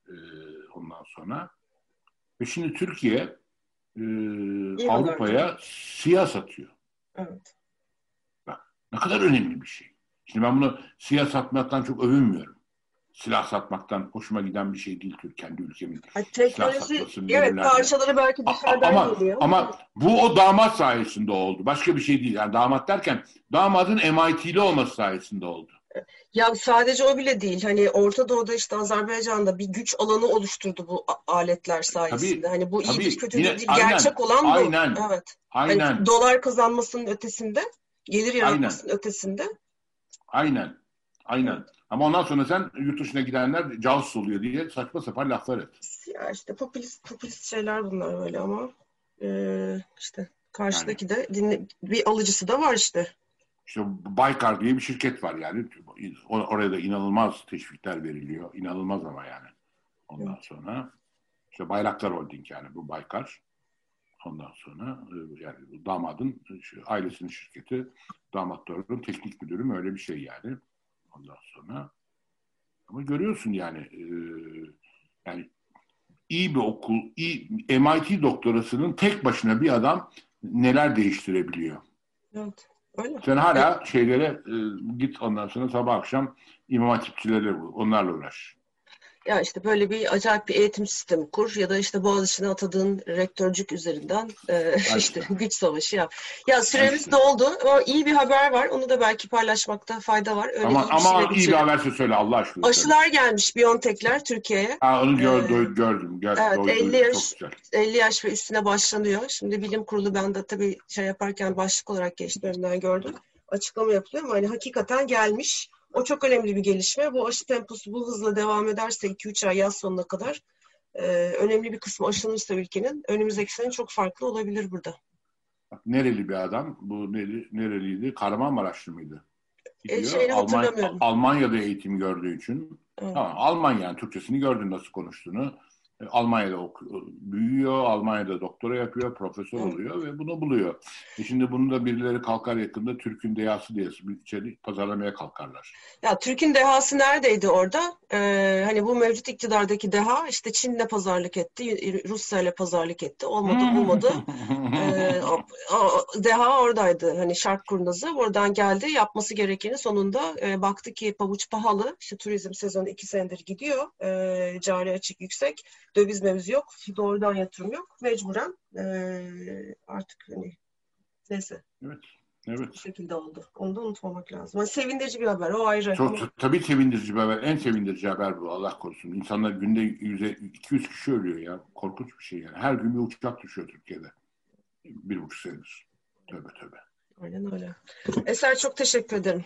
[SPEAKER 3] Ee, ondan sonra ve şimdi Türkiye e, Avrupa'ya siyah satıyor.
[SPEAKER 2] Evet.
[SPEAKER 3] Bak ne kadar önemli bir şey. Şimdi ben bunu siyah satmaktan çok övünmüyorum. Silah satmaktan hoşuma giden bir şey değil Türk kendi ülkemin.
[SPEAKER 2] Ha, teknoloji, evet parçaları belki dışarıdan
[SPEAKER 3] ama,
[SPEAKER 2] geliyor.
[SPEAKER 3] Ama bu o damat sayesinde oldu. Başka bir şey değil. Yani damat derken damadın MIT'li olması sayesinde oldu.
[SPEAKER 2] Ya sadece o bile değil. Hani Orta Doğu'da işte Azerbaycan'da bir güç alanı oluşturdu bu aletler sayesinde.
[SPEAKER 3] Tabii,
[SPEAKER 2] hani bu
[SPEAKER 3] tabii.
[SPEAKER 2] iyidir kötüdür değil.
[SPEAKER 3] aynen,
[SPEAKER 2] Gerçek olan bu.
[SPEAKER 3] Aynen.
[SPEAKER 2] Evet.
[SPEAKER 3] Aynen.
[SPEAKER 2] Hani dolar kazanmasının ötesinde, gelir yaratmasının ötesinde.
[SPEAKER 3] Aynen. Aynen. Ama ondan sonra sen yurt dışına gidenler casus oluyor diye saçma sapan laflar et.
[SPEAKER 2] Ya işte popülist, popülist şeyler bunlar böyle ama e, işte karşıdaki yani. de dinle, bir alıcısı da var işte.
[SPEAKER 3] İşte Baykar diye bir şirket var yani. Oraya da inanılmaz teşvikler veriliyor. İnanılmaz ama yani. Ondan evet. sonra işte Bayraktar Holding yani bu Baykar. Ondan sonra yani damadın ailesinin şirketi, damatların teknik müdürü mü öyle bir şey yani. Ondan sonra ama görüyorsun yani e, yani iyi bir okul, iyi MIT doktorasının tek başına bir adam neler değiştirebiliyor.
[SPEAKER 2] Evet. Öyle.
[SPEAKER 3] Sen hala şeylere e, git ondan sonra sabah akşam imam hatipçilere onlarla uğraş.
[SPEAKER 2] Ya işte böyle bir acayip bir eğitim sistemi kur ya da işte Boğaziçi'ne atadığın rektörcük üzerinden e, işte güç savaşı yap. Ya süremiz işte. doldu ama iyi bir haber var. Onu da belki paylaşmakta fayda var. Öyle
[SPEAKER 3] ama iyi ama iyi bir haberse söyle Allah aşkına.
[SPEAKER 2] Aşılar söyle. gelmiş Biontech'ler Türkiye'ye.
[SPEAKER 3] Ha, onu gör, ee, gördüm. Gör,
[SPEAKER 2] evet
[SPEAKER 3] doğru,
[SPEAKER 2] 50 yaş 50 yaş ve üstüne başlanıyor. Şimdi bilim kurulu ben de tabii şey yaparken başlık olarak geçti önünden gördüm. Açıklama yapılıyor ama hani hakikaten gelmiş. O çok önemli bir gelişme. Bu aşı temposu bu hızla devam ederse 2-3 ay yaz sonuna kadar e, önemli bir kısmı aşılanırsa ülkenin önümüzdeki sene çok farklı olabilir burada.
[SPEAKER 3] Bak, nereli bir adam? Bu nereli, nereliydi? Kahramanmaraşlı mıydı?
[SPEAKER 2] E, şeyini
[SPEAKER 3] Almanya, Almanya'da eğitim gördüğü için. Evet. Tamam, Almanya yani Türkçesini gördün nasıl konuştuğunu. Almanya'da büyüyor, Almanya'da doktora yapıyor, profesör oluyor ve bunu buluyor. E şimdi bunu da birileri kalkar yakında Türk'ün dehası diye içeri pazarlamaya kalkarlar.
[SPEAKER 2] Ya Türk'ün dehası neredeydi orada? Ee, hani bu mevcut iktidardaki deha işte Çin'le pazarlık etti, Rusya'yla pazarlık etti. Olmadı, bulmadı. ee, o, o, deha oradaydı. Hani şark kurnazı oradan geldi. Yapması gerekeni sonunda e, baktı ki pabuç pahalı. İşte turizm sezonu iki senedir gidiyor. E, cari açık yüksek döviz mevzu yok. Doğrudan yatırım yok. Mecburen e, artık hani neyse.
[SPEAKER 3] Evet. Evet.
[SPEAKER 2] Bu şekilde oldu. Onu da unutmamak lazım. Yani sevindirici bir haber. O ayrı.
[SPEAKER 3] Çok, Ama... Tabii sevindirici bir haber. En sevindirici haber bu. Allah korusun. İnsanlar günde 200 kişi ölüyor ya. Korkunç bir şey yani. Her gün bir uçak düşüyor Türkiye'de. Bir buçuk senedir. Tövbe tövbe.
[SPEAKER 2] Aynen öyle. Eser çok teşekkür ederim.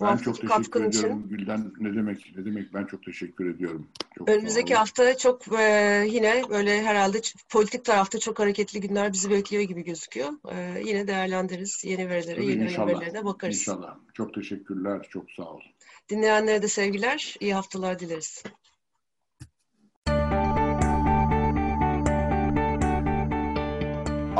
[SPEAKER 3] Ben çok teşekkür ediyorum için. Gülden. Ne demek ne demek ben çok teşekkür ediyorum. Çok
[SPEAKER 2] Önümüzdeki hafta çok e, yine böyle herhalde politik tarafta çok hareketli günler bizi bekliyor gibi gözüküyor. E, yine değerlendiririz. Yeni verilere, Tabii yeni inşallah, bakarız.
[SPEAKER 3] İnşallah. Çok teşekkürler. Çok sağ olun.
[SPEAKER 2] Dinleyenlere de sevgiler. İyi haftalar dileriz.